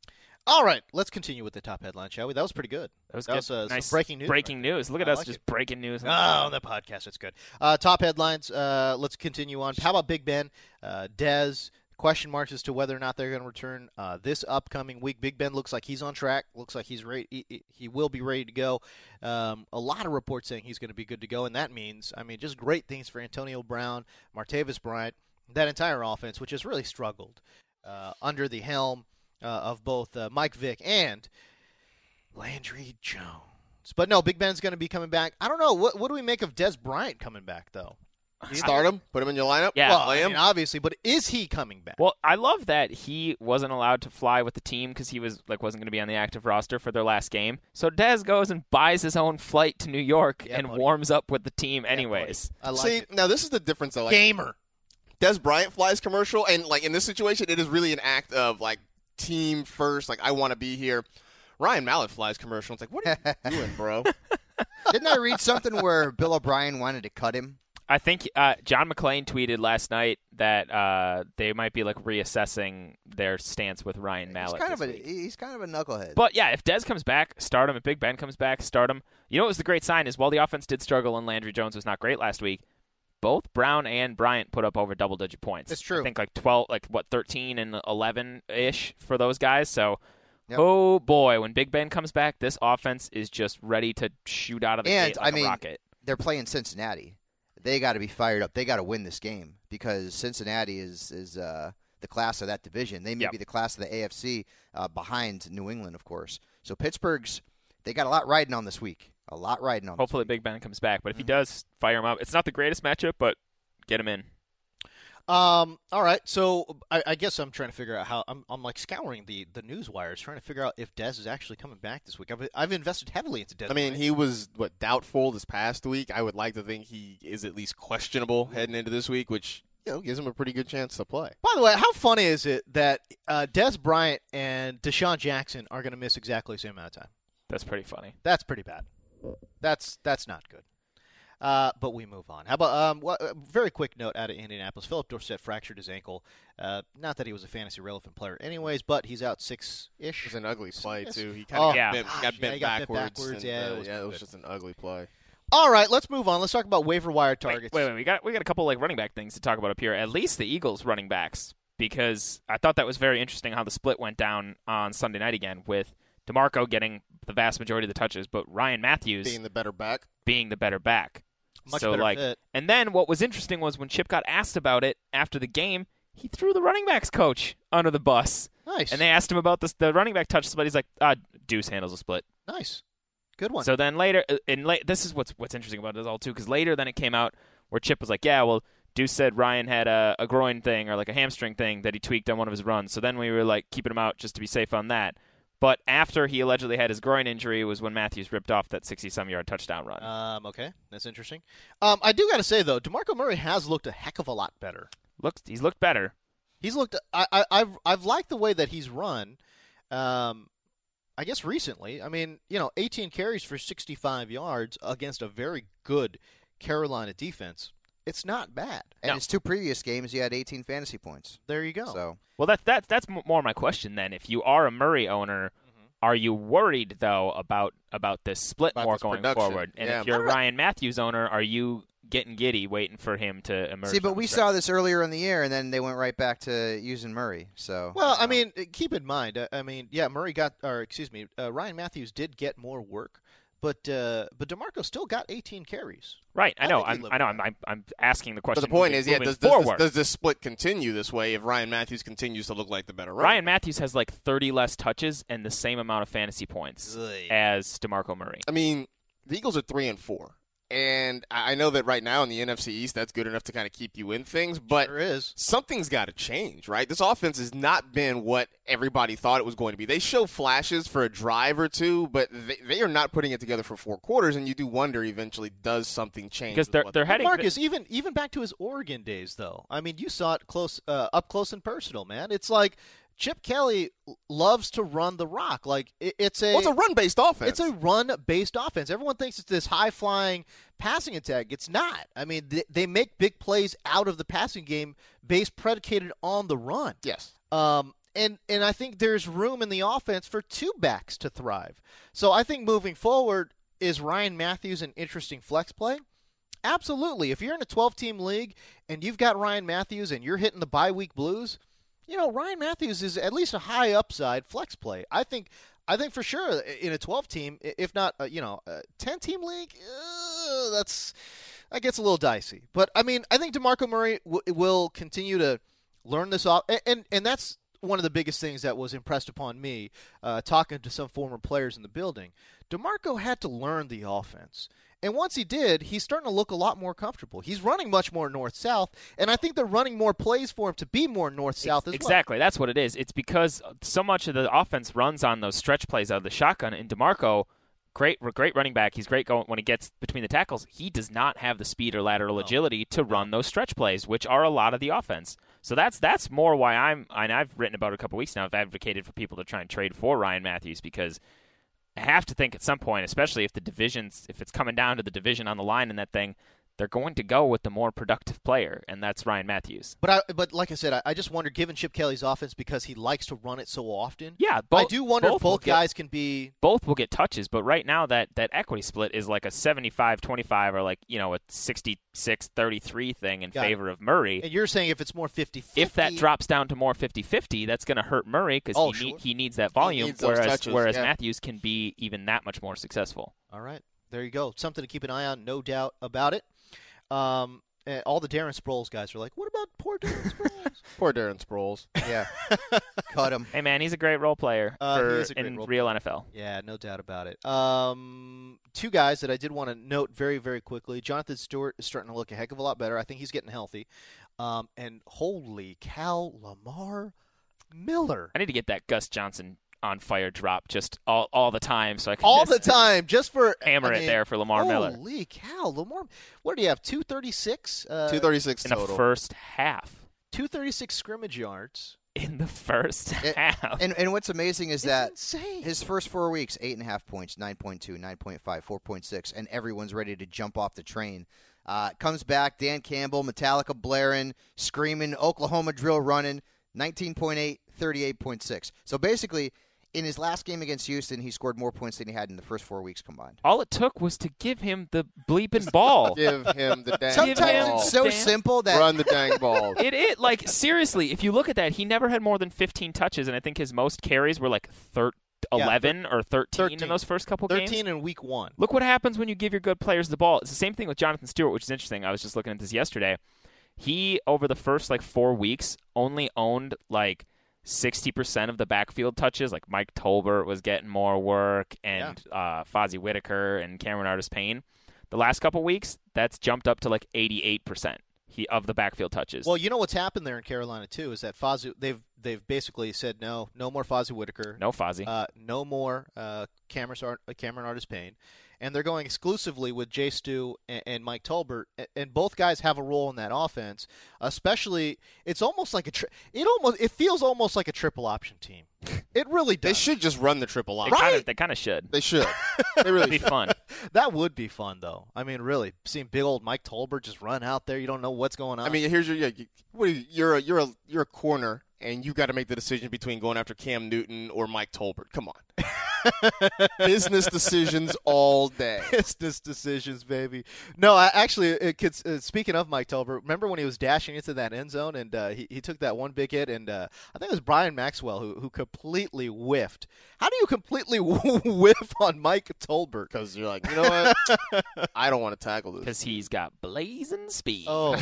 All right, let's continue with the top headline, shall we? That was pretty good. That was that was uh, nice breaking news. Breaking news. Look at I us like just it. breaking news. Oh, on the podcast, it's good. Uh, top headlines. Uh, let's continue on. How about Big Ben, uh, Dez? Question marks as to whether or not they're going to return uh, this upcoming week. Big Ben looks like he's on track. Looks like he's ready. He, he- will be ready to go. Um, a lot of reports saying he's going to be good to go, and that means, I mean, just great things for Antonio Brown, Martavis Bryant, that entire offense, which has really struggled uh, under the helm of both uh, Mike Vick and Landry Jones. But no, Big Ben's going to be coming back. I don't know. What, what do we make of Dez Bryant coming back, though? Start him, put him in your lineup. Yeah. Well, play I him. mean, obviously, but is he coming back? Well, I love that he wasn't allowed to fly with the team because he was like wasn't going to be on the active roster for their last game. So Dez goes and buys his own flight to New York Yeah, and buddy. warms up with the team anyways. I like See, it. now this is the difference though. Like, Gamer. Dez Bryant flies commercial, and like in this situation, it is really an act of like team first. Like I want to be here. Ryan Mallett flies commercial. It's like, what are you [LAUGHS] doing, bro? [LAUGHS] Didn't I read something where Bill O'Brien wanted to cut him? I think uh, John McClain tweeted last night that uh, they might be like reassessing their stance with Ryan He's Mallett. kind of a week. he's kind of a knucklehead. But yeah, if Dez comes back, start him. If Big Ben comes back, start him. You know what was the great sign is while the offense did struggle and Landry Jones was not great last week, both Brown and Bryant put up over double digit points. It's true. I think like twelve, like what thirteen and eleven ish for those guys. So. Yep. Oh boy, when Big Ben comes back, this offense is just ready to shoot out of the and gate like I mean, rocket. they're playing Cincinnati. They got to be fired up. They got to win this game because Cincinnati is is uh, the class of that division. They may Yep. be the class of the AFC uh, behind New England, of course. So Pittsburgh's they got a lot riding on this week. A lot riding on. Hopefully, this. Big Ben comes back. But if he Mhm. does, fire him up. It's not the greatest matchup, but get him in. Um. All right. So I, I guess I'm trying to figure out how I'm. I'm like scouring the the news wires, trying to figure out if Dez is actually coming back this week. I've I've invested heavily into Dez. I mean, Bryant. he was what doubtful this past week. I would like to think he is at least questionable heading into this week, which you know gives him a pretty good chance to play. By the way, how funny is it that uh, Dez Bryant and DeSean Jackson are going to miss exactly the same amount of time? That's pretty funny. That's pretty bad. That's that's not good. Uh, but we move on. How about um, wha- uh, very quick note out of Indianapolis? Phillip Dorsett fractured his ankle. Uh, not that he was a fantasy relevant player, anyways, but he's out six It ish. was an ugly play Yes. too. He kind of Oh, Yeah. got, bent, got yeah, bent he got bent backwards. backwards, and, yeah, it uh, was yeah, it was just an ugly play. All right, let's move on. Let's talk about waiver wire Wait, targets. wait, wait. We got we got a couple like running back things to talk about up here. At least the Eagles running backs, because I thought that was very interesting how the split went down on Sunday night again with Demarco getting the vast majority of the touches, but Ryan Mathews Being the better back. being the better back. Much so better like, fit. and then what was interesting was when Chip got asked about it after the game, he threw the running backs coach under the bus, Nice. and they asked him about the the running back touch split. He's like, uh, Deuce handles a split. nice. Good one. So then later, uh, and late, this is what's what's interesting about it all too, because later then it came out where Chip was like, "Yeah, well, Deuce said Ryan had a, a groin thing or like a hamstring thing that he tweaked on one of his runs." So then we were like keeping him out just to be safe on that. But after he allegedly had his groin injury was when Mathews ripped off that sixty-some yard touchdown run. um, okay, that's interesting. Um, I do got to say though, Demarco Murray has looked a heck of a lot better. Looks he's looked better. He's looked. I, I, I've I've liked the way that he's run. Um, I guess recently. I mean, you know, 18 carries for 65 yards against a very good Carolina defense. It's not bad. And No. his two previous games, he had 18 fantasy points. There you go. So Well, that's that's that's more my question then. If you are a Murray owner, are you worried though about about this split About more this going production. forward? And Yeah. if you're Ryan Mathews owner, are you getting giddy waiting for him to emerge? see, but we saw this earlier in the year, and then they went right back to using Murray. So Well, I don't mean, uh, keep in mind. uh, I mean, yeah, Murray got, or excuse me, uh, Ryan Mathews did get more work, but uh, but Demarco still got 18 carries. Right, I I know. think I'm, I know. I'm, I'm, I'm asking the question. But the point is, yeah, moving does, does, this, does this split continue this way if Ryan Mathews continues to look like the better runner? Ryan Mathews has like 30 less touches and the same amount of fantasy points Ugh. as Demarco Murray. I mean, the Eagles are three and four. And I I know that right now in the NFC East, that's good enough to kind of keep you in things, but Sure is. something's got to change, right? This offense has not been what everybody thought it was going to be. They show flashes for a drive or two, but they, they are not putting it together for four quarters, and you do wonder eventually does something change? Because they're what they're heading. Marcus, even even back to his Oregon days, though. I mean, you saw it close, uh, up close and personal, man. It's like Chip Kelly loves to run the rock. Like it, it's a Well, it's a run-based offense. It's a run-based offense. Everyone thinks it's this high-flying passing attack. It's not. I mean, they, they make big plays out of the passing game, based predicated on the run. yes. Um, and and I think there's room in the offense for two backs to thrive. So I think moving forward, is Ryan Mathews an interesting flex play? Absolutely. If you're in a 12 team league and you've got Ryan Mathews and you're hitting the bye week blues, you know Ryan Mathews is at least a high upside flex play. I think. I think for sure in a 12 team, if not, uh, you know, a 10 team league, uh, that's that gets a little dicey. But I mean, I think Demarco Murray w- will continue to learn this off, and, and and that's one of the biggest things that was impressed upon me uh, talking to some former players in the building. Demarco had to learn the offense. And once he did, he's starting to look a lot more comfortable. He's running much more north south, and I think they're running more plays for him to be more north south as well. Exactly. That's what it is. It's because so much of the offense runs on those stretch plays out of the shotgun. And Demarco, great, great running back. He's great going when he gets between the tackles. He does not have the speed or lateral agility to run those stretch plays, which are a lot of the offense. So that's that's more why I'm. And I've written about it a couple weeks now. I've advocated for people to try and trade for Ryan Mathews because have to think at some point, especially if the divisions, if it's coming down to the division on the line in that thing, they're going to go with the more productive player, and that's Ryan Mathews. But I, but like I said, I, I just wonder, given Chip Kelly's offense, because he likes to run it so often. Yeah, I do wonder both if both get- guys can be. both will get touches, but right now that, that equity split is like a 75-25 or like, you know, a 66-33 thing in Got it. favor of Murray. And you're saying if it's more 50 If that drops down to more 50-50, that's going to hurt Murray because Oh, he, sure. need, he needs that volume, needs whereas touches, whereas yeah. Mathews can be even that much more successful. All right, there you go. Something to keep an eye on, no doubt about it. Um, and all the Darren Sproles guys are like, what about poor Darren [LAUGHS] Sproles? Poor Darren Sproles. Yeah. [LAUGHS] Cut him. Hey man, he's a great role player Uh, for great in role real NFL. yeah, no doubt about it. Um, two guys that I did want to note very, very quickly. Jonathan Stewart is starting to look a heck of a lot better. I think he's getting healthy. Um, and holy cow, Lamar Miller. I need to get that Gus Johnson on fire drop just all, all the time so I can all just the time, just for hammer I it there for Lamar Miller Holy cow, Lamar! What do you have? Two thirty six. Uh, 236 in total. the first half. Two thirty six scrimmage yards. In the first It- half. And and what's amazing is It's that insane. his first four weeks, eight and a half points, 9.2, 9.5, 4.6, and everyone's ready to jump off the train. Uh, comes back, Dan Campbell, Metallica blaring, screaming, Oklahoma drill running, 19.8, 38.6. So basically, in his last game against Houston, he scored more points than he had in the first four weeks combined. all it took was to give him the bleeping [LAUGHS] ball. Give him the dang Sometimes ball. it's so Damn. simple that Run the dang ball. [LAUGHS] It it like seriously, if you look at that, he never had more than 15 touches, and I think his most carries were like thir- Yeah, 11 or 13, 13. in those first couple games. Thirteen in week one. Look what happens when you give your good players the ball. It's the same thing with Jonathan Stewart, which is interesting. I was just looking at this yesterday. He over the first like four weeks only owned like sixty percent of the backfield touches. Like Mike Tolbert was getting more work, and uh, Fozzie Whitaker and Cameron Artis Payne. The last couple weeks, that's jumped up to like eighty-eight percent he of the backfield touches. Well, you know what's happened there in Carolina too is that Fozzie they've they've basically said no, no more Fozzie Whitaker, no Fozzie. uh, no more uh, Cameron Cameron Artis Payne, and they're going exclusively with Jay Stu and, and Mike Tolbert, and, and both guys have a role in that offense. Especially, it's almost like a tri- it almost it feels almost like a triple option team. It really does. They should just run the triple they option. kind right. of they kind of should. They should. [LAUGHS] They really It'd be should. fun. [LAUGHS] That would be fun though. I mean, really, seeing big old Mike Tolbert just run out there, you don't know what's going on. I mean, here's your yeah. You, what are you, you're a you're a you're a corner, and you got to make the decision between going after Cam Newton or Mike Tolbert. Come on, [LAUGHS] business decisions all day. [LAUGHS] business decisions, baby. No, I actually, it could, uh, speaking of Mike Tolbert, remember when he was dashing into that end zone and uh, he, he took that one big hit, and uh, I think it was Byron Maxwell who, who completely whiffed. How do you completely [LAUGHS] whiff on Mike Tolbert? Because you're like, you know what? [LAUGHS] I don't want to tackle this. Because he's got blazing speed. Oh,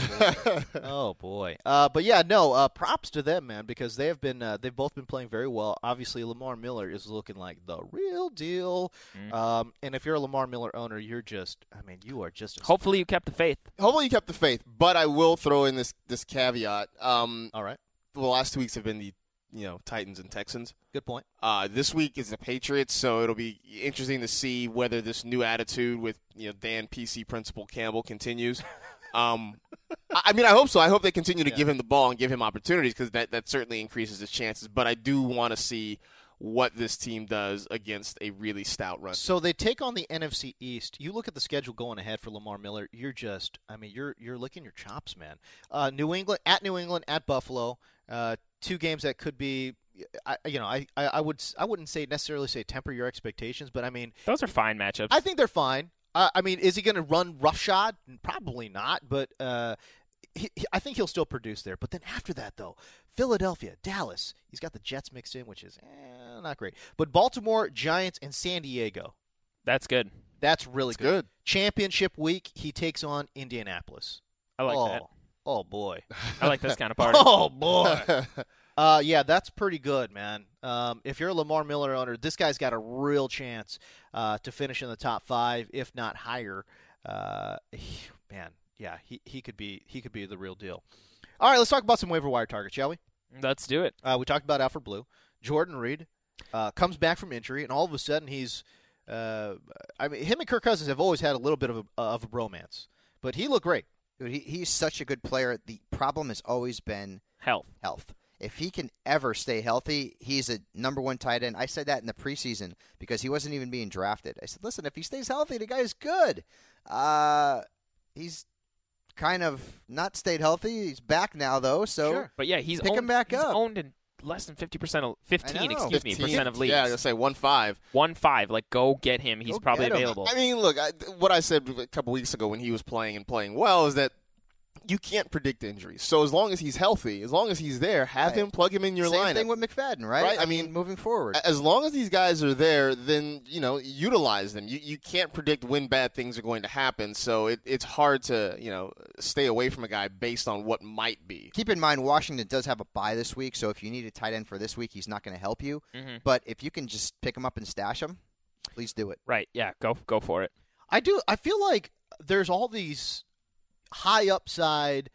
boy. oh boy. Uh, but yeah, no. Uh, props to them, man, because they have been uh, they've both been playing very well. Obviously, Lamar Miller is looking like the real deal. Mm. Um, and if you're a Lamar Miller owner, you're just, I mean, you are just. Hopefully, you kept the faith. Hopefully, you kept the faith, but I will throw in this this caveat. Um, All right. the last two weeks have been the you know Titans and Texans. Good point. Uh, this week is the Patriots, so it'll be interesting to see whether this new attitude with you know Dan PC Principal Campbell continues. [LAUGHS] Um, I I mean, I hope so. I hope they continue to give him the ball and give him opportunities because that, that certainly increases his chances. But I do want to see what this team does against a really stout run. So they take on the NFC East. You look at the schedule going ahead for Lamar Miller. You're just, I mean, you're you're licking your chops, man. Uh, New England at New England at Buffalo. Uh, two games that could be, I, you know, I, I I would I wouldn't say necessarily say temper your expectations, but I mean, Those are fine matchups. I think they're fine. Uh, I mean, is he going to run roughshod? Probably not, but uh, he, he- I think he'll still produce there. But then after that, though, Philadelphia, Dallas, he's got the Jets mixed in, which is eh, not great. But Baltimore, Giants, and San Diego. That's good. That's really It's good. Championship week, he takes on Indianapolis. I like oh, that. Oh boy. [LAUGHS] I like this kind of party. [LAUGHS] oh boy. [LAUGHS] uh, yeah, that's pretty good, man. Um, if you're a Lamar Miller owner, this guy's got a real chance uh, to finish in the top five, if not higher. Uh, he- man, yeah, he, he could be he could be the real deal. All right, let's talk about some waiver wire targets, shall we? Let's do it. Uh, we talked about Alfred Blue. Jordan Reed uh, comes back from injury, and all of a sudden he's. Uh, I mean, him and Kirk Cousins have always had a little bit of a, of a bromance, but he looked great. Dude, he, he's such a good player. The problem has always been Health. health. If he can ever stay healthy, he's a number one tight end. I said that in the preseason because he wasn't even being drafted. I said, listen, if he stays healthy, the guy's good. Uh, he's kind of not stayed healthy. He's back now, though. So Sure. But yeah, he's Pick him back up. owned in less than fifty percent of fifteen, know. excuse me, 15? percent of leagues. Yeah, I say one five. One five. Like go get him. He's Go probably him. available. I mean, look, I, what I said a couple weeks ago when he was playing and playing well is that you can't predict injuries. So as long as he's healthy, as long as he's there, have Right. him plug him in your line. same lineup. thing with McFadden, right? Right, I, I mean, mean, moving forward. as long as these guys are there, then you know utilize them. You you can't predict when bad things are going to happen, so it, it's hard to you know stay away from a guy based on what might be. Keep in mind, Washington does have a bye this week, so if you need a tight end for this week, he's not going to help you. Mhm. But if you can just pick him up and stash him, please do it. Right. Yeah. Go go for it. I do. I feel like there's all these high upside,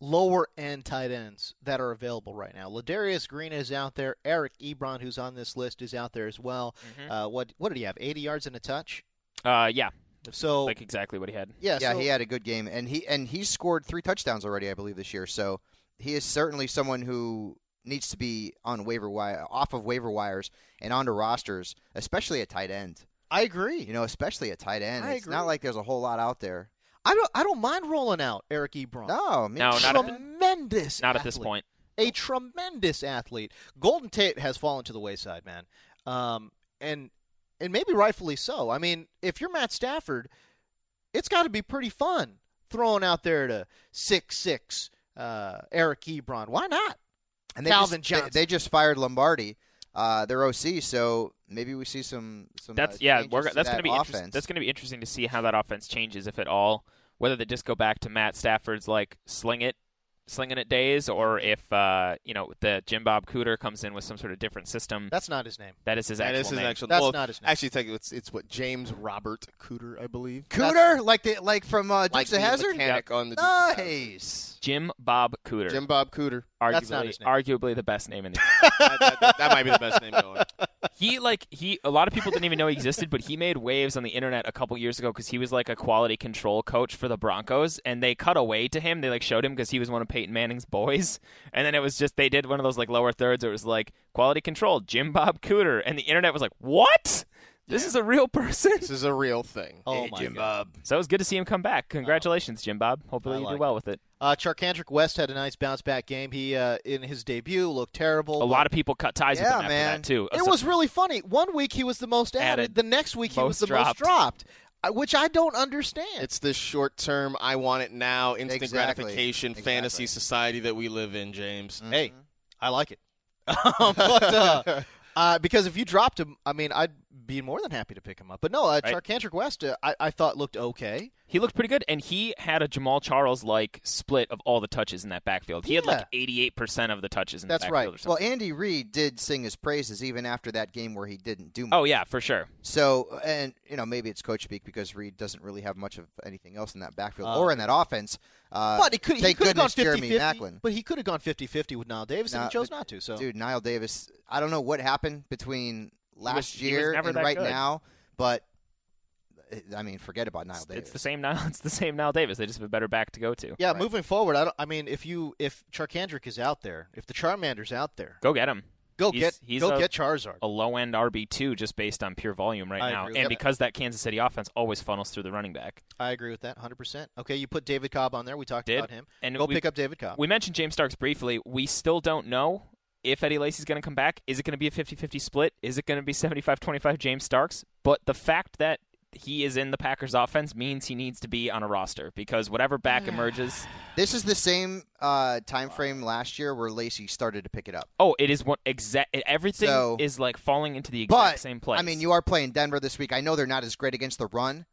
lower end tight ends that are available right now. Ladarius Green is out there. Eric Ebron, who's on this list, is out there as well. Uh, what what did he have? 80 yards and a touch. Uh, yeah. So Like exactly what he had. yeah, yeah, so- he had a good game, and he and he's scored three touchdowns already, I believe, this year. So he is certainly someone who needs to be on waiver wire, off of waiver wires, and onto rosters, especially at tight end. I agree. You know, especially at tight end. I it's not like there's a whole lot out there. I don't. I don't mind rolling out Eric Ebron. No, me No, too. not at- tremendous. Not at this point. a tremendous athlete. Golden Tate has fallen to the wayside, man. Um, and and maybe rightfully so. I mean, if you're Matt Stafford, it's got to be pretty fun throwing out there to six six uh, Eric Ebron. Why not? And they Calvin just, they- Johnson. They, just fired Lombardi, uh, their OC. So maybe we see some some. That's uh, yeah. We're, that's that going to be offense. interesting. That's going to be interesting to see how that offense changes, if at all. Whether they just go back to Matt Stafford's like sling it, slinging it days, or if uh, you know the Jim Bob Cooter comes in with some sort of different system. That's not his name. that is his That actual is his name. actual. That's well, not his name. Actually, take it's it's what James Robert Cooter, I believe. Cooter, like the like from uh, Dukes like of the Hazzard. mechanic on the Dukes of Nice. Jim Bob Cooter. Jim Bob Cooter. arguably, That's not his name. arguably the best name in the. [LAUGHS] that, that- that- that might be the best name going. [LAUGHS] he like he a lot of people didn't even know he existed but he made waves on the internet a couple years ago because he was like a quality control coach for the broncos and they cut away to him they like showed him because he was one of peyton manning's boys [LAUGHS] and then it was just they did one of those like lower thirds where it was like quality control jim bob cooter and the internet was like what this is a real person This is a real thing. Oh Hey, my Jim God. Bob. so it was good to see him come back congratulations jim bob hopefully I you like do well with it Uh, Charcandrick West had a nice bounce back game. He uh, in his debut looked terrible. a lot of people cut ties with Yeah, him after man. that too It was really funny. One week he was the most added. Added. The next week he was Most the most dropped. Which I don't understand. It's this short term, I want it now, instant Exactly. gratification Exactly. fantasy society that we live in, James. Hey, Mm-hmm. I like it. [LAUGHS] Um, but, uh, [LAUGHS] uh, because if you dropped him, I mean, I'd be more than happy to pick him up. But no, uh, Right. West, uh, I, I thought looked okay. He looked pretty good, and he had a Jamaal Charles like split of all the touches in that backfield. He had like 88% of the touches in That's right. backfield. or something. Well, Andy Reid did sing his praises even after that game where he didn't do much. Oh yeah, for sure. So, and you know, maybe it's coach speak because Reid doesn't really have much of anything else in that backfield Uh, or in that offense. Uh, but he could he could have gone goodness Jeremy 50 Maclin. But he could have gone 50-50 with Knile Davis, and he chose but- not to. So Dude, Knile Davis, I don't know what happened between last was- he was year never and that right good. now, but I mean, forget about Knile It's, Davis. it's the same now. [LAUGHS] It's the same now, Davis. They just have a better back to go to. yeah, moving forward, I, don't, I mean, if you if Charcandrick is out there, if the Charmander's out there, Go get him. go He's- get he's go a- get Charizard. A low end RB two just based on pure volume right I now, agree with and that. because that Kansas City offense always funnels through the running back. I agree with that 100%. Okay, you put David Cobb on there. We talked Did about him. and go we- pick up David Cobb. We mentioned James Starks briefly. We still don't know if Eddie Lacy's going to come back. Is it going to be a 50-50 split? Is it going to be [LAUGHS] 75-25 James Starks? But the fact that he is in the Packers offense means he needs to be on a roster because whatever back emerges. This is the same uh, time frame last year where Lacy started to pick it up. Oh, it is what exact everything So- is like falling into the But exact same place. I mean, you are playing Denver this week. I know they're not as great against the run.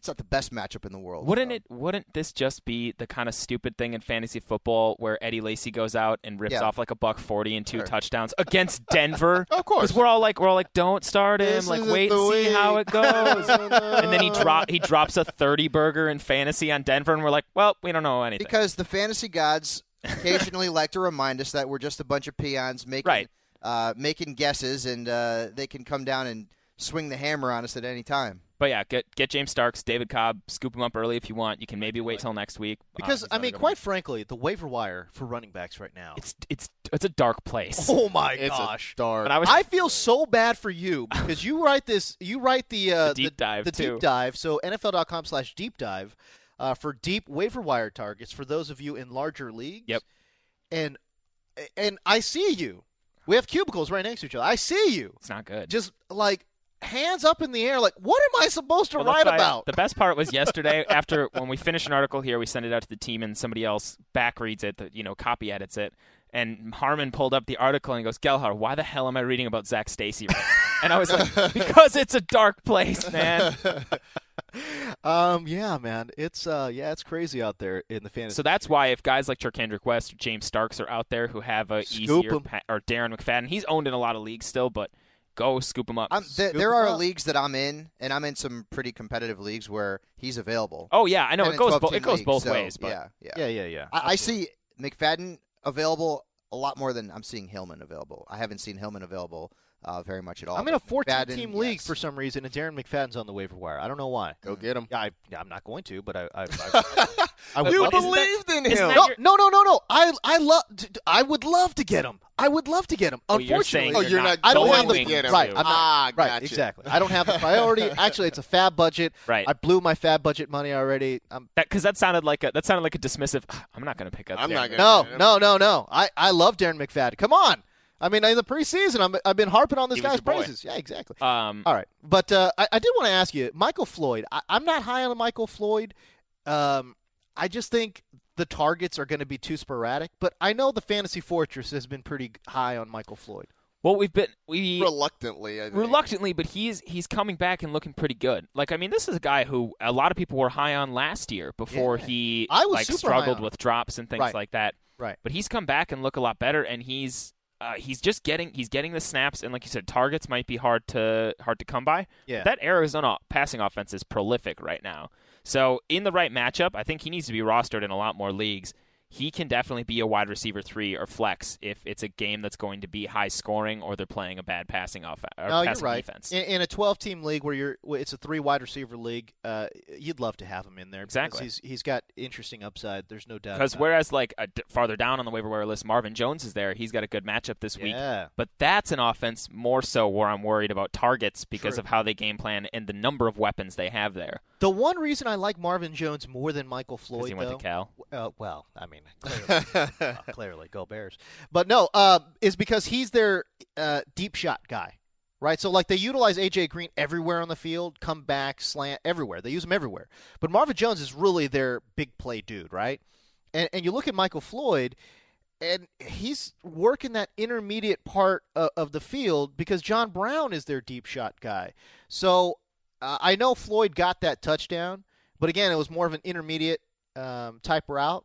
It's not the best matchup in the world. Wouldn't it? Wouldn't this just be the kind of stupid thing in fantasy football where Eddie Lacy goes out and rips Yeah. off like a buck forty and two Sure. touchdowns against Denver? [LAUGHS] Of course. because we're all like, we're all like, don't start him. This like, wait and see how it [LAUGHS] goes. and then he drop he drops a thirty burger in fantasy on Denver, and we're like, well, we don't know anything. Because the fantasy gods occasionally [LAUGHS] like to remind us that we're just a bunch of peons making Right. uh, making guesses, and uh, they can come down and swing the hammer on us at any time. But yeah, get get James Starks, David Cobb, scoop him up early if you want. You can maybe wait till next week Uh, because he's I mean, quite be- frankly, the waiver wire for running backs right now. it's it's it's a dark place. oh my It's gosh. a dark. But I was I feel so bad for you because you write this. You write the uh, [LAUGHS] The deep dive, the too. deep dive. So NFL.com/slash deep dive uh, for deep waiver wire targets for those of you in larger leagues. Yep. And and I see you. We have cubicles right next to each other. I see you. it's not good. Just like hands up in the air. Like, what am I supposed to Well, write about? The best part was [LAUGHS] yesterday after when we finish an article here, we send it out to the team and somebody else back reads it, you know, copy edits it. And Harmon pulled up the article and he goes, Gelhar, why the hell am I reading about Zac Stacy right? And I was like, [LAUGHS] because it's a dark place, man. [LAUGHS] um, yeah, man. It's uh, yeah, it's crazy out there in the fantasy. So that's why if guys like Charcandrick West or James Starks are out there who have a Scoop easier pa- or Darren McFadden, he's owned in a lot of leagues still, but go scoop him up. I'm, th- Scoop there him are up. leagues that I'm in, and I'm in some pretty competitive leagues where he's available. oh yeah, I know it goes bo- it goes leagues, both so, ways, but yeah, yeah. yeah, yeah, yeah. I, I see McFadden available a lot more than I'm seeing Hillman available. I haven't seen Hillman available uh, very much at all. I'm in a but 14 McFadden, team league yes. for some reason, and Darren McFadden's on the waiver wire. I don't know why. Go get him. I, I'm not going to, but I, I, I, [LAUGHS] I would You love- isn't that- in him. No, your- no, no, no, no. I, I love. I would love to get him. I would love to get him. Oh, you're Unfortunately, saying Oh, you're not I don't have the to get him. right. I'm not, Ah, right, gotcha. exactly. I don't have the priority. [LAUGHS] Actually, it's a FAAB budget. Right. I blew my FAAB budget money already. I'm, because that, sounded like a that sounded like a dismissive. I'm not going to pick up. I'm Darren not gonna- no, no, no, no. I, I love Darren McFadden. Come on. I mean, in the preseason, I'm, I've been harping on this He guy's your praises. Yeah, exactly. Um, All right, but uh, I, I did want to ask you, Michael Floyd. I, I'm not high on Michael Floyd. Um, I just think the targets are going to be too sporadic. But I know the fantasy fortress has been pretty high on Michael Floyd. well, we've been we Reluctantly, I reluctantly, but he's he's coming back and looking pretty good. Like I mean, this is a guy who a lot of people were high on last year before Yeah. he I was like struggled with drops and things Right. like that. Right. But he's come back and look a lot better, and he's uh, he's just getting he's getting the snaps, and like you said, targets might be hard to hard to come by. Yeah. That Arizona passing offense is prolific right now. So in the right matchup, I think he needs to be rostered in a lot more leagues. He can definitely be a wide receiver three or flex if it's a game that's going to be high scoring or they're playing a bad passing offense or No, you're right. defense. In, in a 12 team league where you're, it's a three wide receiver league, uh, you'd love to have him in there. because Exactly. He's he's got interesting upside. There's no doubt. Because whereas like d- farther down on the waiver wire list, Marvin Jones is there. He's got a good matchup this week. Yeah. But that's an offense more so where I'm worried about targets because True. of how they game plan and the number of weapons they have there. The one reason I like Marvin Jones more than Michael Floyd, he went though, to Cal. Uh, well, I mean, [LAUGHS] clearly, well, [LAUGHS] clearly, go Bears. But no, uh, is because he's their uh, deep shot guy, right? So like they utilize AJ Green everywhere on the field, come back, slant, everywhere. They use him everywhere. But Marvin Jones is really their big play dude, right? And and you look at Michael Floyd. and he's working that intermediate part of, of the field because John Brown is their deep shot guy. So uh, I know Floyd got that touchdown, but again, it was more of an intermediate um, type route.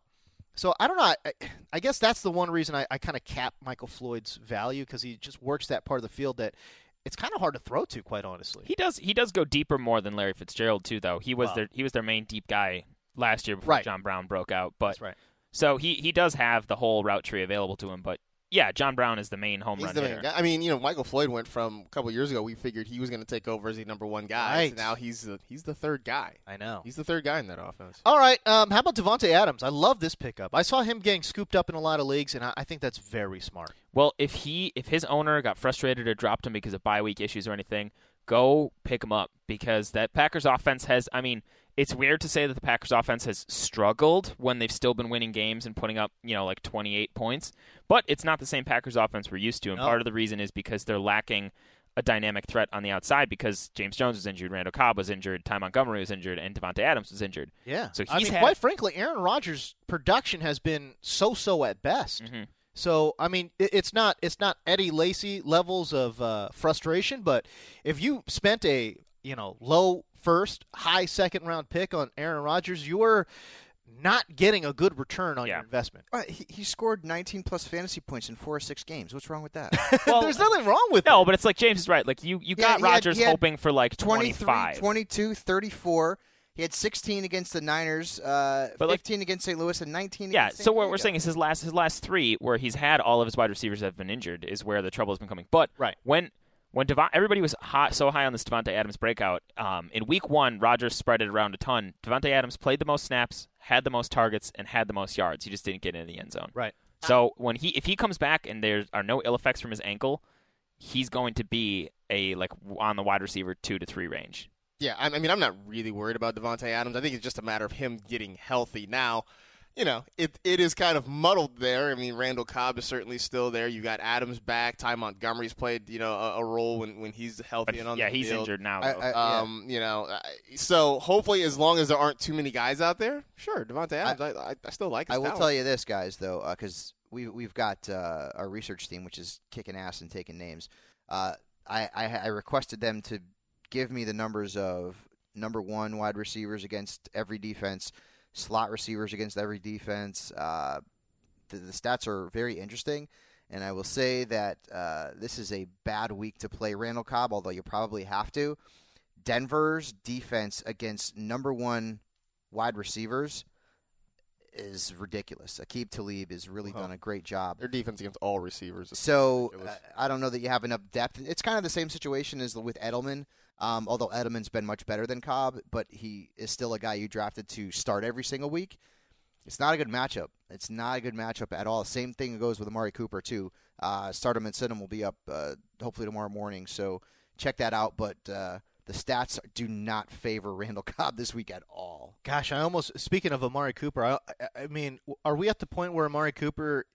So I don't know. I, I guess that's the one reason I, I kind of cap Michael Floyd's value because he just works that part of the field that it's kind of hard to throw to, quite honestly. He does he does go deeper more than Larry Fitzgerald too, though. He was Wow. their he was their main deep guy last year before Right. John Brown broke out. But right. so he he does have the whole route tree available to him. But yeah, John Brown is the main home He's run the main hitter. guy. I mean, you know, Michael Floyd went from a couple years ago. We figured he was going to take over as the number one guy. Right. So now he's the he's the third guy. I know. He's the third guy in that offense. All right. Um, how about Davante Adams? I love this pickup. I saw him getting scooped up in a lot of leagues, and I, I think that's very smart. Well, if he if his owner got frustrated or dropped him because of bye week issues or anything, go pick him up because that Packers offense has. I mean, it's weird to say that the Packers offense has struggled when they've still been winning games and putting up you know like 28 points, but it's not the same Packers offense we're used to, and No. part of the reason is because they're lacking. A dynamic threat on the outside because James Jones was injured, Randall Cobb was injured, Ty Montgomery was injured, and Davante Adams was injured. Yeah. So I he's mean, had- quite frankly, Aaron Rodgers' production has been so-so at best. Mhm. So I mean, it's not it's not Eddie Lacy levels of uh, frustration, but if you spent a you know low first, high second round pick on Aaron Rodgers, you're not getting a good return on Yeah. your investment. Uh, he, he scored 19 plus fantasy points in four or six games. What's wrong with that? [LAUGHS] Well, There's nothing wrong with that. No, it. but it's like James is right. Like you, you Yeah, got he Rodgers had hoping for like 23, 25. 22, 34. He had 16 against the Niners, uh, But, like- 15 against St. Louis, and 19 Yeah, against San so what we're saying is his last his last three, where he's had all of his wide receivers that have been injured, is where the trouble has been coming. But Right. when when Devon, everybody was hot, so high on this Davante Adams breakout, um, in week one, Rodgers spread it around a ton. Davante Adams played the most snaps, had the most targets, and had the most yards. He just didn't get into the end zone. Right. So when he if he comes back and there are no ill effects from his ankle, he's going to be a like on the wide receiver two to three range. Yeah, I I mean, I'm not really worried about Davante Adams. I think it's just a matter of him getting healthy. Now, you know, it it is kind of muddled there. I mean, Randall Cobb is certainly still there. You got Adams back. Ty Montgomery's played, you know, a, a role when, when he's healthy But and on yeah, the he's injured now. I- though. I- yeah. Um, you know, so hopefully, as long as there aren't too many guys out there, sure, Davante Adams. I, I, I still like. His I will talent. tell you this, guys, though, because we we've got uh, our research team, which is kicking ass and taking names. Uh, I, I I requested them to give me the numbers of number one wide receivers against every defense, slot receivers against every defense. Uh, the, the stats are very interesting. And I will say that uh, this is a bad week to play Randall Cobb, although you probably have to. Denver's defense against number one wide receivers is ridiculous. Aqib Talib has really Wow. done a great job. Their defense against all receivers. is So uh, I don't know that you have enough depth. It's kind of the same situation as with Edelman, um, although Edelman's been much better than Cobb, but he is still a guy you drafted to start every single week. It's not a good matchup. It's not a good matchup at all. Same thing goes with Amari Cooper too. Uh, start him and sit him will be up uh, hopefully tomorrow morning. So check that out. But uh, the stats do not favor [LAUGHS] Randall Cobb this week at all. Gosh, I almost speaking of Amari Cooper. I, I- I mean, are we at the point where Amari Cooper?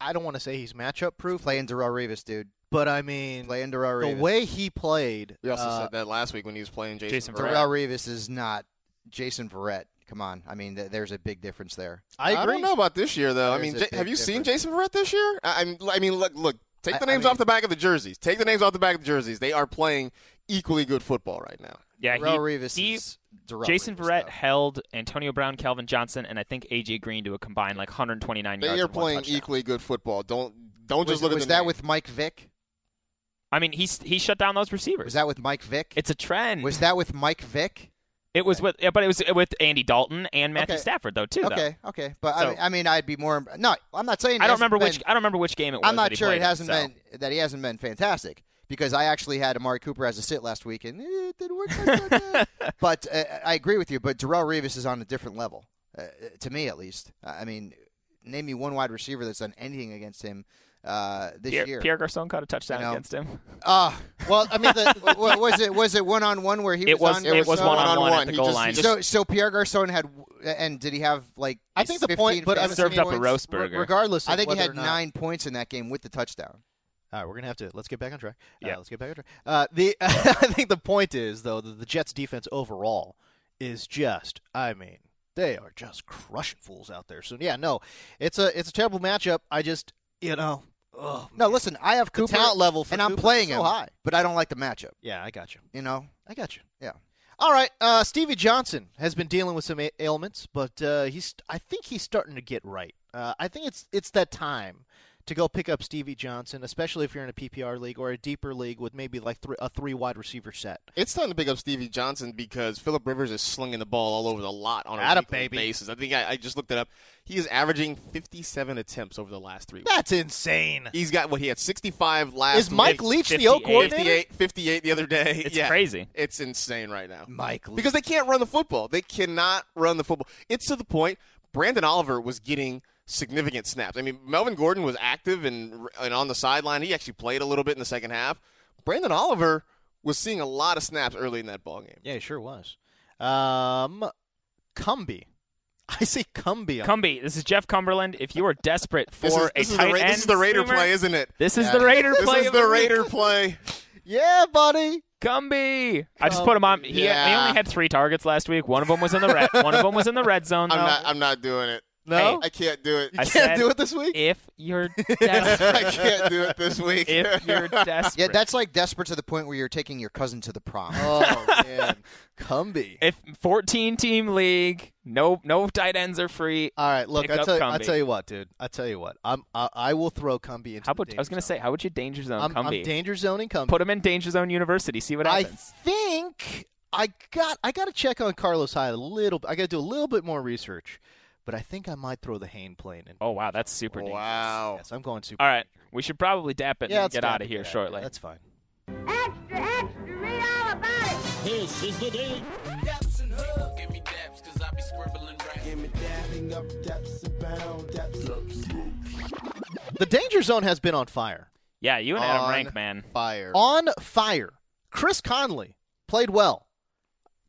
I don't want to say he's matchup proof, Playing Darrelle Revis, dude. But I mean, Playing Darrelle the way he played. we also uh, said that last week when he was playing Jason, Jason Verrett. Darrelle Revis is not Jason Verrett. Come on. I mean, th- there's a big difference there. I agree. don't know about this year, though. I mean, a J- big have you seen. Jason Verrett this year? I, I'm- mean, look, look. Take I- the I names mean- off the back of the jerseys. Take the names off the back of the jerseys. They are playing equally good football right now. yeah, Darrelle he, Revis he- is Darrelle Jason Revis, Verrett though. held Antonio Brown, Calvin Johnson, and I think AJ Green to a combined like 129 They yards. are playing equally good football. Don't don't Was, just look was at the that name. with Mike Vick? I mean, he's he shut down those receivers. Was that with Mike Vick? it's a trend. was that with Mike Vick? it was with, yeah, but it was with Andy Dalton and Matthew Okay. Stafford though too. though. Okay, okay, but So- I, mean, I mean, I'd be more. No, I'm not saying. I don't remember been- which I don't remember which game it was. I'm not sure it hasn't so. been that he hasn't been fantastic because I actually had Amari Cooper as a sit last week and it didn't work. Like [LAUGHS] but uh, I agree with you. But Darrelle Revis is on a different level, uh, to me at least. I mean, name me one wide receiver that's done anything against him uh, this Pierre, year. Pierre Garcon caught a touchdown You know, against him. Ah, well, I mean, the, [LAUGHS] wa- was it was it one on one where he It was on? it was so- one on one one-on-one. at the He goal just- line. So so Pierre Garcon had, and did he have like? I think the point, but I served up a points? roast burger. regardless, of I think he had nine points in that game with the touchdown. All right, we're gonna have to let's get back on track. Uh, Yeah. let's get back on track. Uh, the [LAUGHS] I think the point is though that the Jets defense overall is just, I mean, They are just crushing fools out there. So yeah, no, it's a it's a terrible matchup. I just you know, oh, No, listen, I have The Cooper, talent level for and I'm Cooper playing so him, high. but I don't like the matchup. yeah, I got you. You know, I got you. yeah. All right, uh, Stevie Johnson has been dealing with some ailments, but uh, he's I think he's starting to get right. Uh, I think it's it's that time to go pick up Stevie Johnson, especially if you're in a PPR league or a deeper league with maybe like three, a three wide receiver set. It's time to pick up Stevie Johnson because Philip Rivers is slinging the ball all over the lot on a Atta weekly baby. basis. I think I, I just looked it up. He is averaging 57 attempts over the last three weeks. That's insane. He's got what he had 65 last. Is Mike week. Leach the O 58. coordinator? 58, 58 the other day. It's Yeah. crazy. It's insane right now. Mike Leach. Because they can't run the football. They cannot run the football. It's to the point Branden Oliver was getting significant snaps. I mean, Melvin Gordon was active and, and on the sideline. He actually played a little bit in the second half. Branden Oliver was seeing a lot of snaps early in that ball game. Yeah, he sure was. Um, Cumby. [LAUGHS] I see Cumby. Cumby, this is Jeff Cumberland. If you are desperate for This is, a this is tight the, Ra- end, this is the Raider streamer, play, isn't it? This is Yeah. the Raider This play. This is the. Raider play. [LAUGHS] Yeah, buddy. Cumby. I just put him on. He, he only had three targets last week. One of them was in the red. One of them was in the red zone. I'm not. I'm not doing it. No, I can't do it. I can't said do it this week. If you're [LAUGHS] I can't do it this week. if you're [LAUGHS] desperate, Yeah, that's like desperate to the point where you're taking your cousin to the prom. Oh man, Cumby. if 14 team league, no no tight ends are free. All right, look, I tell, you, I tell you what, dude. I tell you what. I'm I, I will throw Cumby into. How the about I was gonna say, how would you danger zone I'm, I'm Cumby? danger zoning Cumby. Put him in danger zone university. See what happens. I think I got I got to check on Carlos Hyde a little. Bit. I got to do a little bit more research, but I think I might throw the Hayne plane in. oh wow, that's super dangerous. Wow. Yes, I'm going super. All right, we should probably dap it yeah, and get out of here Yeah, shortly. yeah, that's fine. Extra, extra, read all about it. This is the day. The danger zone has been on fire. yeah, you and Adam On Rank, man. Fire. On fire. Chris Conley played well.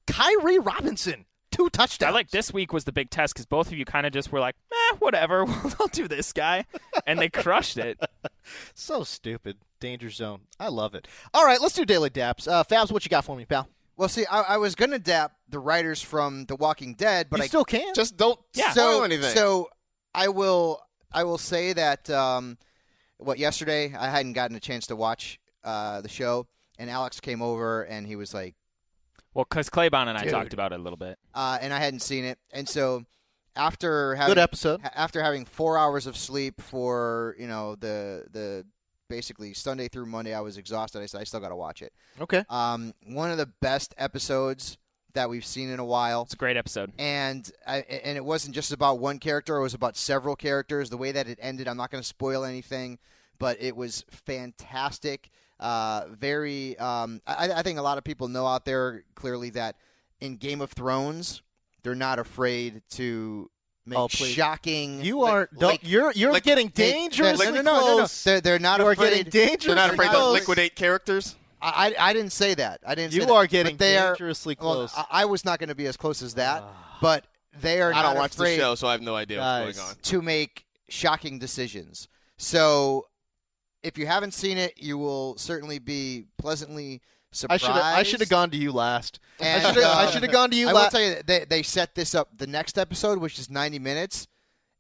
Khiry Robinson, two touchdowns. I like this week was the big test because both of you kind of just were like, eh, whatever, [LAUGHS] I'll do this guy, and they crushed it. [LAUGHS] So stupid. Danger zone. I love it. All right, let's do daily daps. Uh, Fabs, what you got for me, pal? Well, see, I, I was gonna dap the writers from The Walking Dead, but you I still can. Just don't Yeah. spoil so anything. so I will I will say that um, what yesterday I hadn't gotten a chance to watch uh, the show, and Alex came over and he was like, Well, because Claybon and I Dude. talked about it a little bit. uh, and I hadn't seen it, and so after having Good episode. after having four hours of sleep for you know the the basically Sunday through Monday, I was exhausted. I said I still got to watch it. Okay. Um, one of the best episodes that we've seen in a while. It's a great episode. and I, and it wasn't just about one character; it was about several characters. The way that it ended, I'm not going to spoil anything, but it was fantastic. Uh, very, um, I, I think a lot of people know out there clearly that in Game of Thrones, they're not afraid to make Oh, please. shocking. You like- are. Don't, like- you're you're like- getting they- dangerously no, no, no, no, no. They're, they're not you are afraid. getting dangerously They're not afraid to liquidate characters. I, I I didn't say that. I didn't. You say that. are getting But they are- dangerously well, close. I, I was not going to be as close as that, but they are I don't watch the show, so I have no idea Guys. what's going on. to make shocking decisions. So, if you haven't seen it, you will certainly be pleasantly surprised. I should have gone to you last. And, I should have um, gone to you I will last. tell you, that they they set this up. The next episode, which is ninety minutes,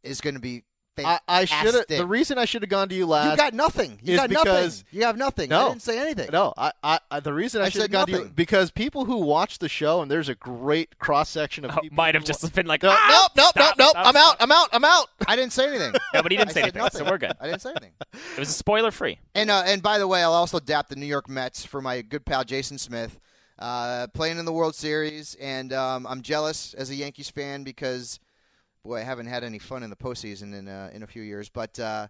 is going to be fantastic. I should have. The reason I should have gone to you last. you got nothing. You got because- nothing. You have nothing. No. I didn't say anything. No, I, I, I the reason I, I should have said gone to you nothing. because people who watch the show and there's a great cross section of Oh, people might have just wa- been like, no, ah, nope, nope, stop, nope, nope. I'm out. I'm out. I'm [LAUGHS] out. I didn't say anything. [LAUGHS] No, but he didn't say said anything, so we're good. I didn't say anything. It was a spoiler free. And uh, and by the way, I'll also dap the New York Mets for my good pal Jason Smith, uh, playing in the World Series, and um, I'm jealous as a Yankees fan because, boy, I haven't had any fun in the postseason in uh, in a few years. But uh,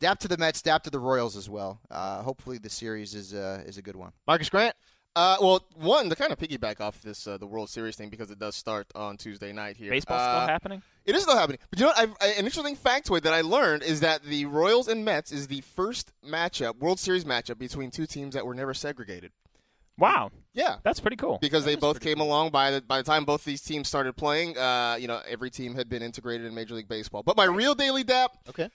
dap to the Mets, dap to the Royals as well. Uh, hopefully, the series is uh, is a good one. Marcus Grant. Uh, well, one to kind of piggyback off this uh, the World Series thing because it does start on Tuesday night here. Baseball's Uh, still happening. It is still happening. But you know, what? I've, I, an interesting factoid that I learned is that the Royals and Mets is the first matchup, World Series matchup between two teams that were never segregated. Wow, Yeah, that's pretty cool. because they both came along by the by the time both these teams started playing. Uh, you know, every team had been integrated in Major League Baseball. But my real daily dap, Okay.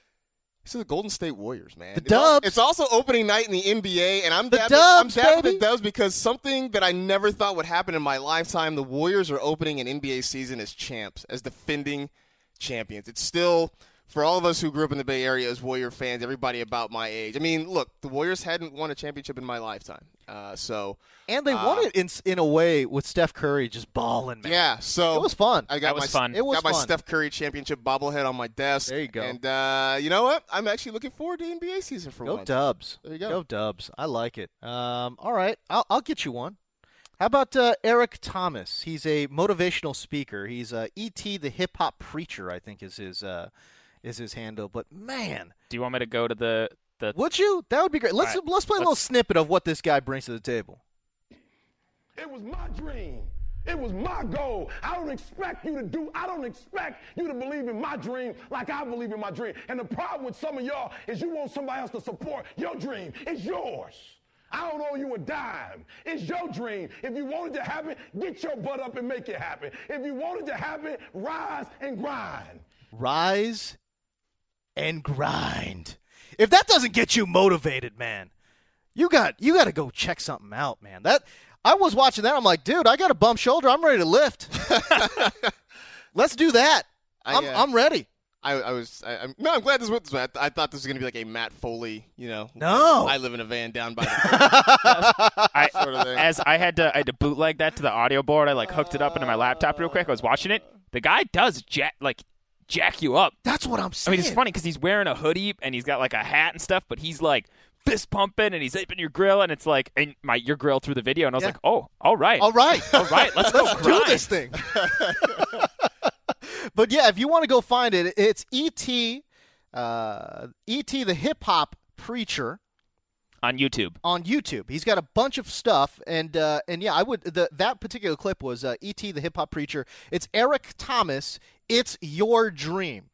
This is the Golden State Warriors, man. The It's al- Dubs. It's also opening night in the NBA, and I'm The dabbing, I'm Dubs, dabbing baby. the Dubs because something that I never thought would happen in my lifetime. The Warriors are opening an NBA season as champs, as defending champions. It's still for all of us who grew up in the Bay Area as Warrior fans, everybody about my age. I mean, look, the Warriors hadn't won a championship in my lifetime, uh, so And they uh, won it in in a way with Steph Curry just balling, man. Yeah, so It was fun. I got That was my fun. It was got my. Steph Curry championship bobblehead on my desk. There you go. And uh, you know what? I'm actually looking forward to NBA season for Go once. Dubs. There you go. Go Dubs. I like it. Um, all right, I'll, I'll get you one. How about uh, Eric Thomas? He's a motivational speaker. He's uh, ET the hip hop preacher. I think is his uh, is his handle. But man, Do you want me to go to the the? would you? That would be great. Let's All right, let's play a little snippet of what this guy brings to the table. It was my dream. It was my goal. I don't expect you to do, I don't expect you to believe in my dream like I believe in my dream. And the problem with some of y'all is you want somebody else to support your dream. It's yours. I don't owe you a dime. It's your dream. If you want it to happen, get your butt up and make it happen. If you want it to happen, rise and grind. Rise and grind. If that doesn't get you motivated, man, you got you got to go check something out, man. That I was watching that. I'm like, dude, I got a bump shoulder. I'm ready to lift. [LAUGHS] [LAUGHS] Let's do that. I, I'm, uh, I'm ready. I, I was. I, I'm, no, I'm glad this was this way. I, th- I thought this was going to be like a Matt Foley. You know. No. I live in a van down by the [LAUGHS] I, sort of thing. as I had to I had to bootleg that to the audio board. I like hooked it up into my laptop real quick. I was watching it. The guy does jet like jack you up. That's what I'm saying. I mean, it's funny because he's wearing a hoodie and he's got like a hat and stuff, but he's like fist pumping and he's aping your grill and it's like and my your grill through the video and I was Yeah. like, oh, all right, All right. [LAUGHS] all right, let's [LAUGHS] go Let's do this thing. [LAUGHS] but yeah, if you want to go find it, it's ET, uh, ET the hip hop preacher on YouTube. on YouTube. He's got a bunch of stuff, and uh, and yeah, I would the that particular clip was uh, ET the hip hop preacher. It's Eric Thomas. It's your dream.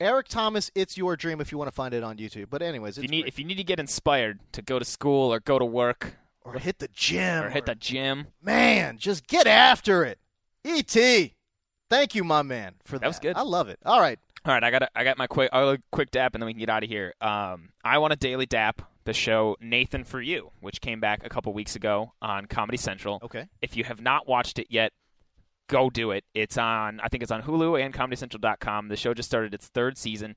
Eric Thomas, it's your dream. If you want to find it on YouTube, but anyways, If you need great. if you need to get inspired to go to school or go to work or hit the gym or hit the gym, man, just get after it. ET, thank you, my man, for that. That was good. I love it. All right. All right, I got I got my quick quick dap and then we can get out of here. Um, I want a daily dap the show Nathan for You, which came back a couple weeks ago on Comedy Central. Okay. If you have not watched it yet, go do it. It's on I think it's on Hulu and ComedyCentral.com. The show just started its third season.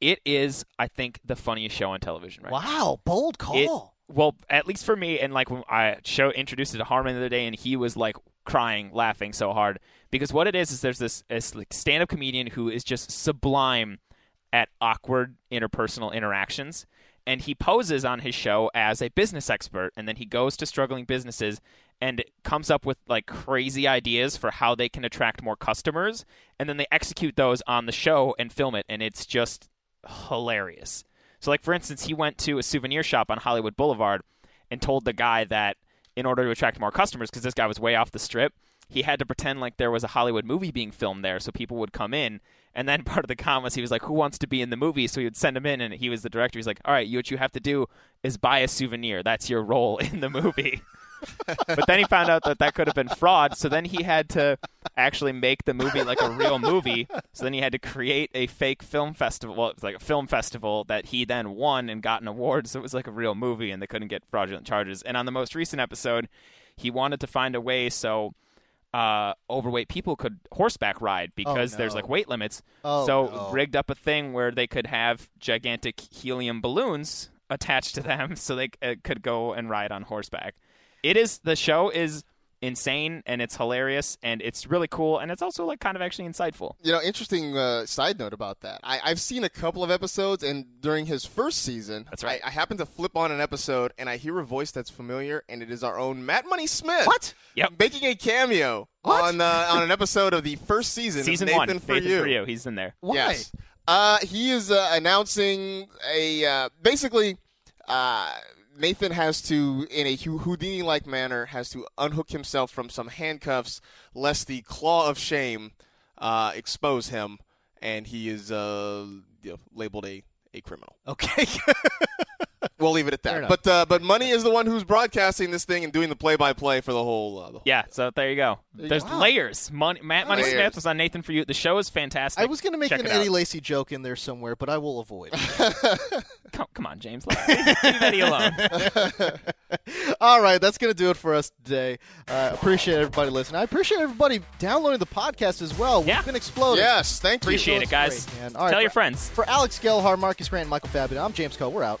It is, I think, the funniest show on television right now. Wow, bold call. It- well, at least for me, and like when I show introduced it to Harmon the other day, and he was like crying, laughing so hard because what it is is there's this, this like stand-up comedian who is just sublime at awkward interpersonal interactions, and he poses on his show as a business expert, and then he goes to struggling businesses and comes up with like crazy ideas for how they can attract more customers, and then they execute those on the show and film it, and it's just hilarious. So, like for instance, he went to a souvenir shop on Hollywood Boulevard and told the guy that in order to attract more customers, because this guy was way off the strip, he had to pretend like there was a Hollywood movie being filmed there, so people would come in. And then [LAUGHS] part of the con was he was like, "Who wants to be in the movie?" So he would send him in, and he was the director. He's like, "All right, you what you have to do is buy a souvenir. That's your role in the movie." [LAUGHS] but then he found out that that could have been fraud. So then he had to actually make the movie like a real movie. So then he had to create a fake film festival. Well, it was like a film festival that he then won and got an award. So it was like a real movie, and they couldn't get fraudulent charges. And on the most recent episode, he wanted to find a way so uh, overweight people could horseback ride because there's no. like weight limits. Oh, so no. rigged up a thing where they could have gigantic helium balloons attached to them, [LAUGHS] so they uh, could go and ride on horseback. It is the show is insane and it's hilarious and it's really cool and it's also like kind of actually insightful. You know, interesting uh, side note about that. I, I've seen a couple of episodes, and during his first season, That's right. I, I happened to flip on an episode, and I hear a voice that's familiar, and it is our own Matt Money Smith. What? Yep. Making a cameo What? on uh, on an episode of the first season, Season of Nathan one, for Nathan you. for you, he's in there. Why? Yes. Uh, he is uh, announcing a uh, basically. Nathan has to, in a Houdini-like manner, has to unhook himself from some handcuffs, lest the claw of shame uh, expose him, and he is uh, you know, labeled a, a criminal. Okay. [LAUGHS] We'll leave it at that. But uh, but Money is the one who's broadcasting this thing and doing the play-by-play for the whole. Uh, the whole Yeah, so there you go. There's Wow. layers. Money, Matt Money Layers. Smith was on Nathan for you. The show is fantastic. I was going to make Check an it out. Eddie Lacy joke in there somewhere, but I will avoid. [LAUGHS] Come, come on, James. Let- Leave Eddie alone. [LAUGHS] All right, that's going to do it for us today. Uh, appreciate everybody listening. I appreciate everybody downloading the podcast as well. Yeah. We've been exploding. Yes, thank you. Appreciate it, guys. it's great, man. All right, Tell your for- friends. For Alex Gelhar, Marcus Grant, and Michael Fabiano, I'm James Koh. We're out.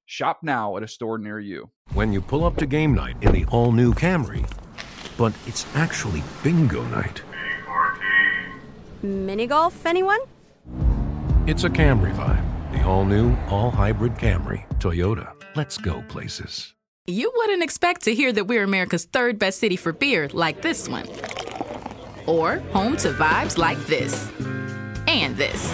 Shop now at a store near you. When you pull up to game night in the all new Camry, but it's actually bingo night. Mini golf, anyone? It's a Camry vibe. The all new, all hybrid Camry. Toyota. Let's go places. You wouldn't expect to hear that we're America's third best city for beer like this one. Or home to vibes like this. And this.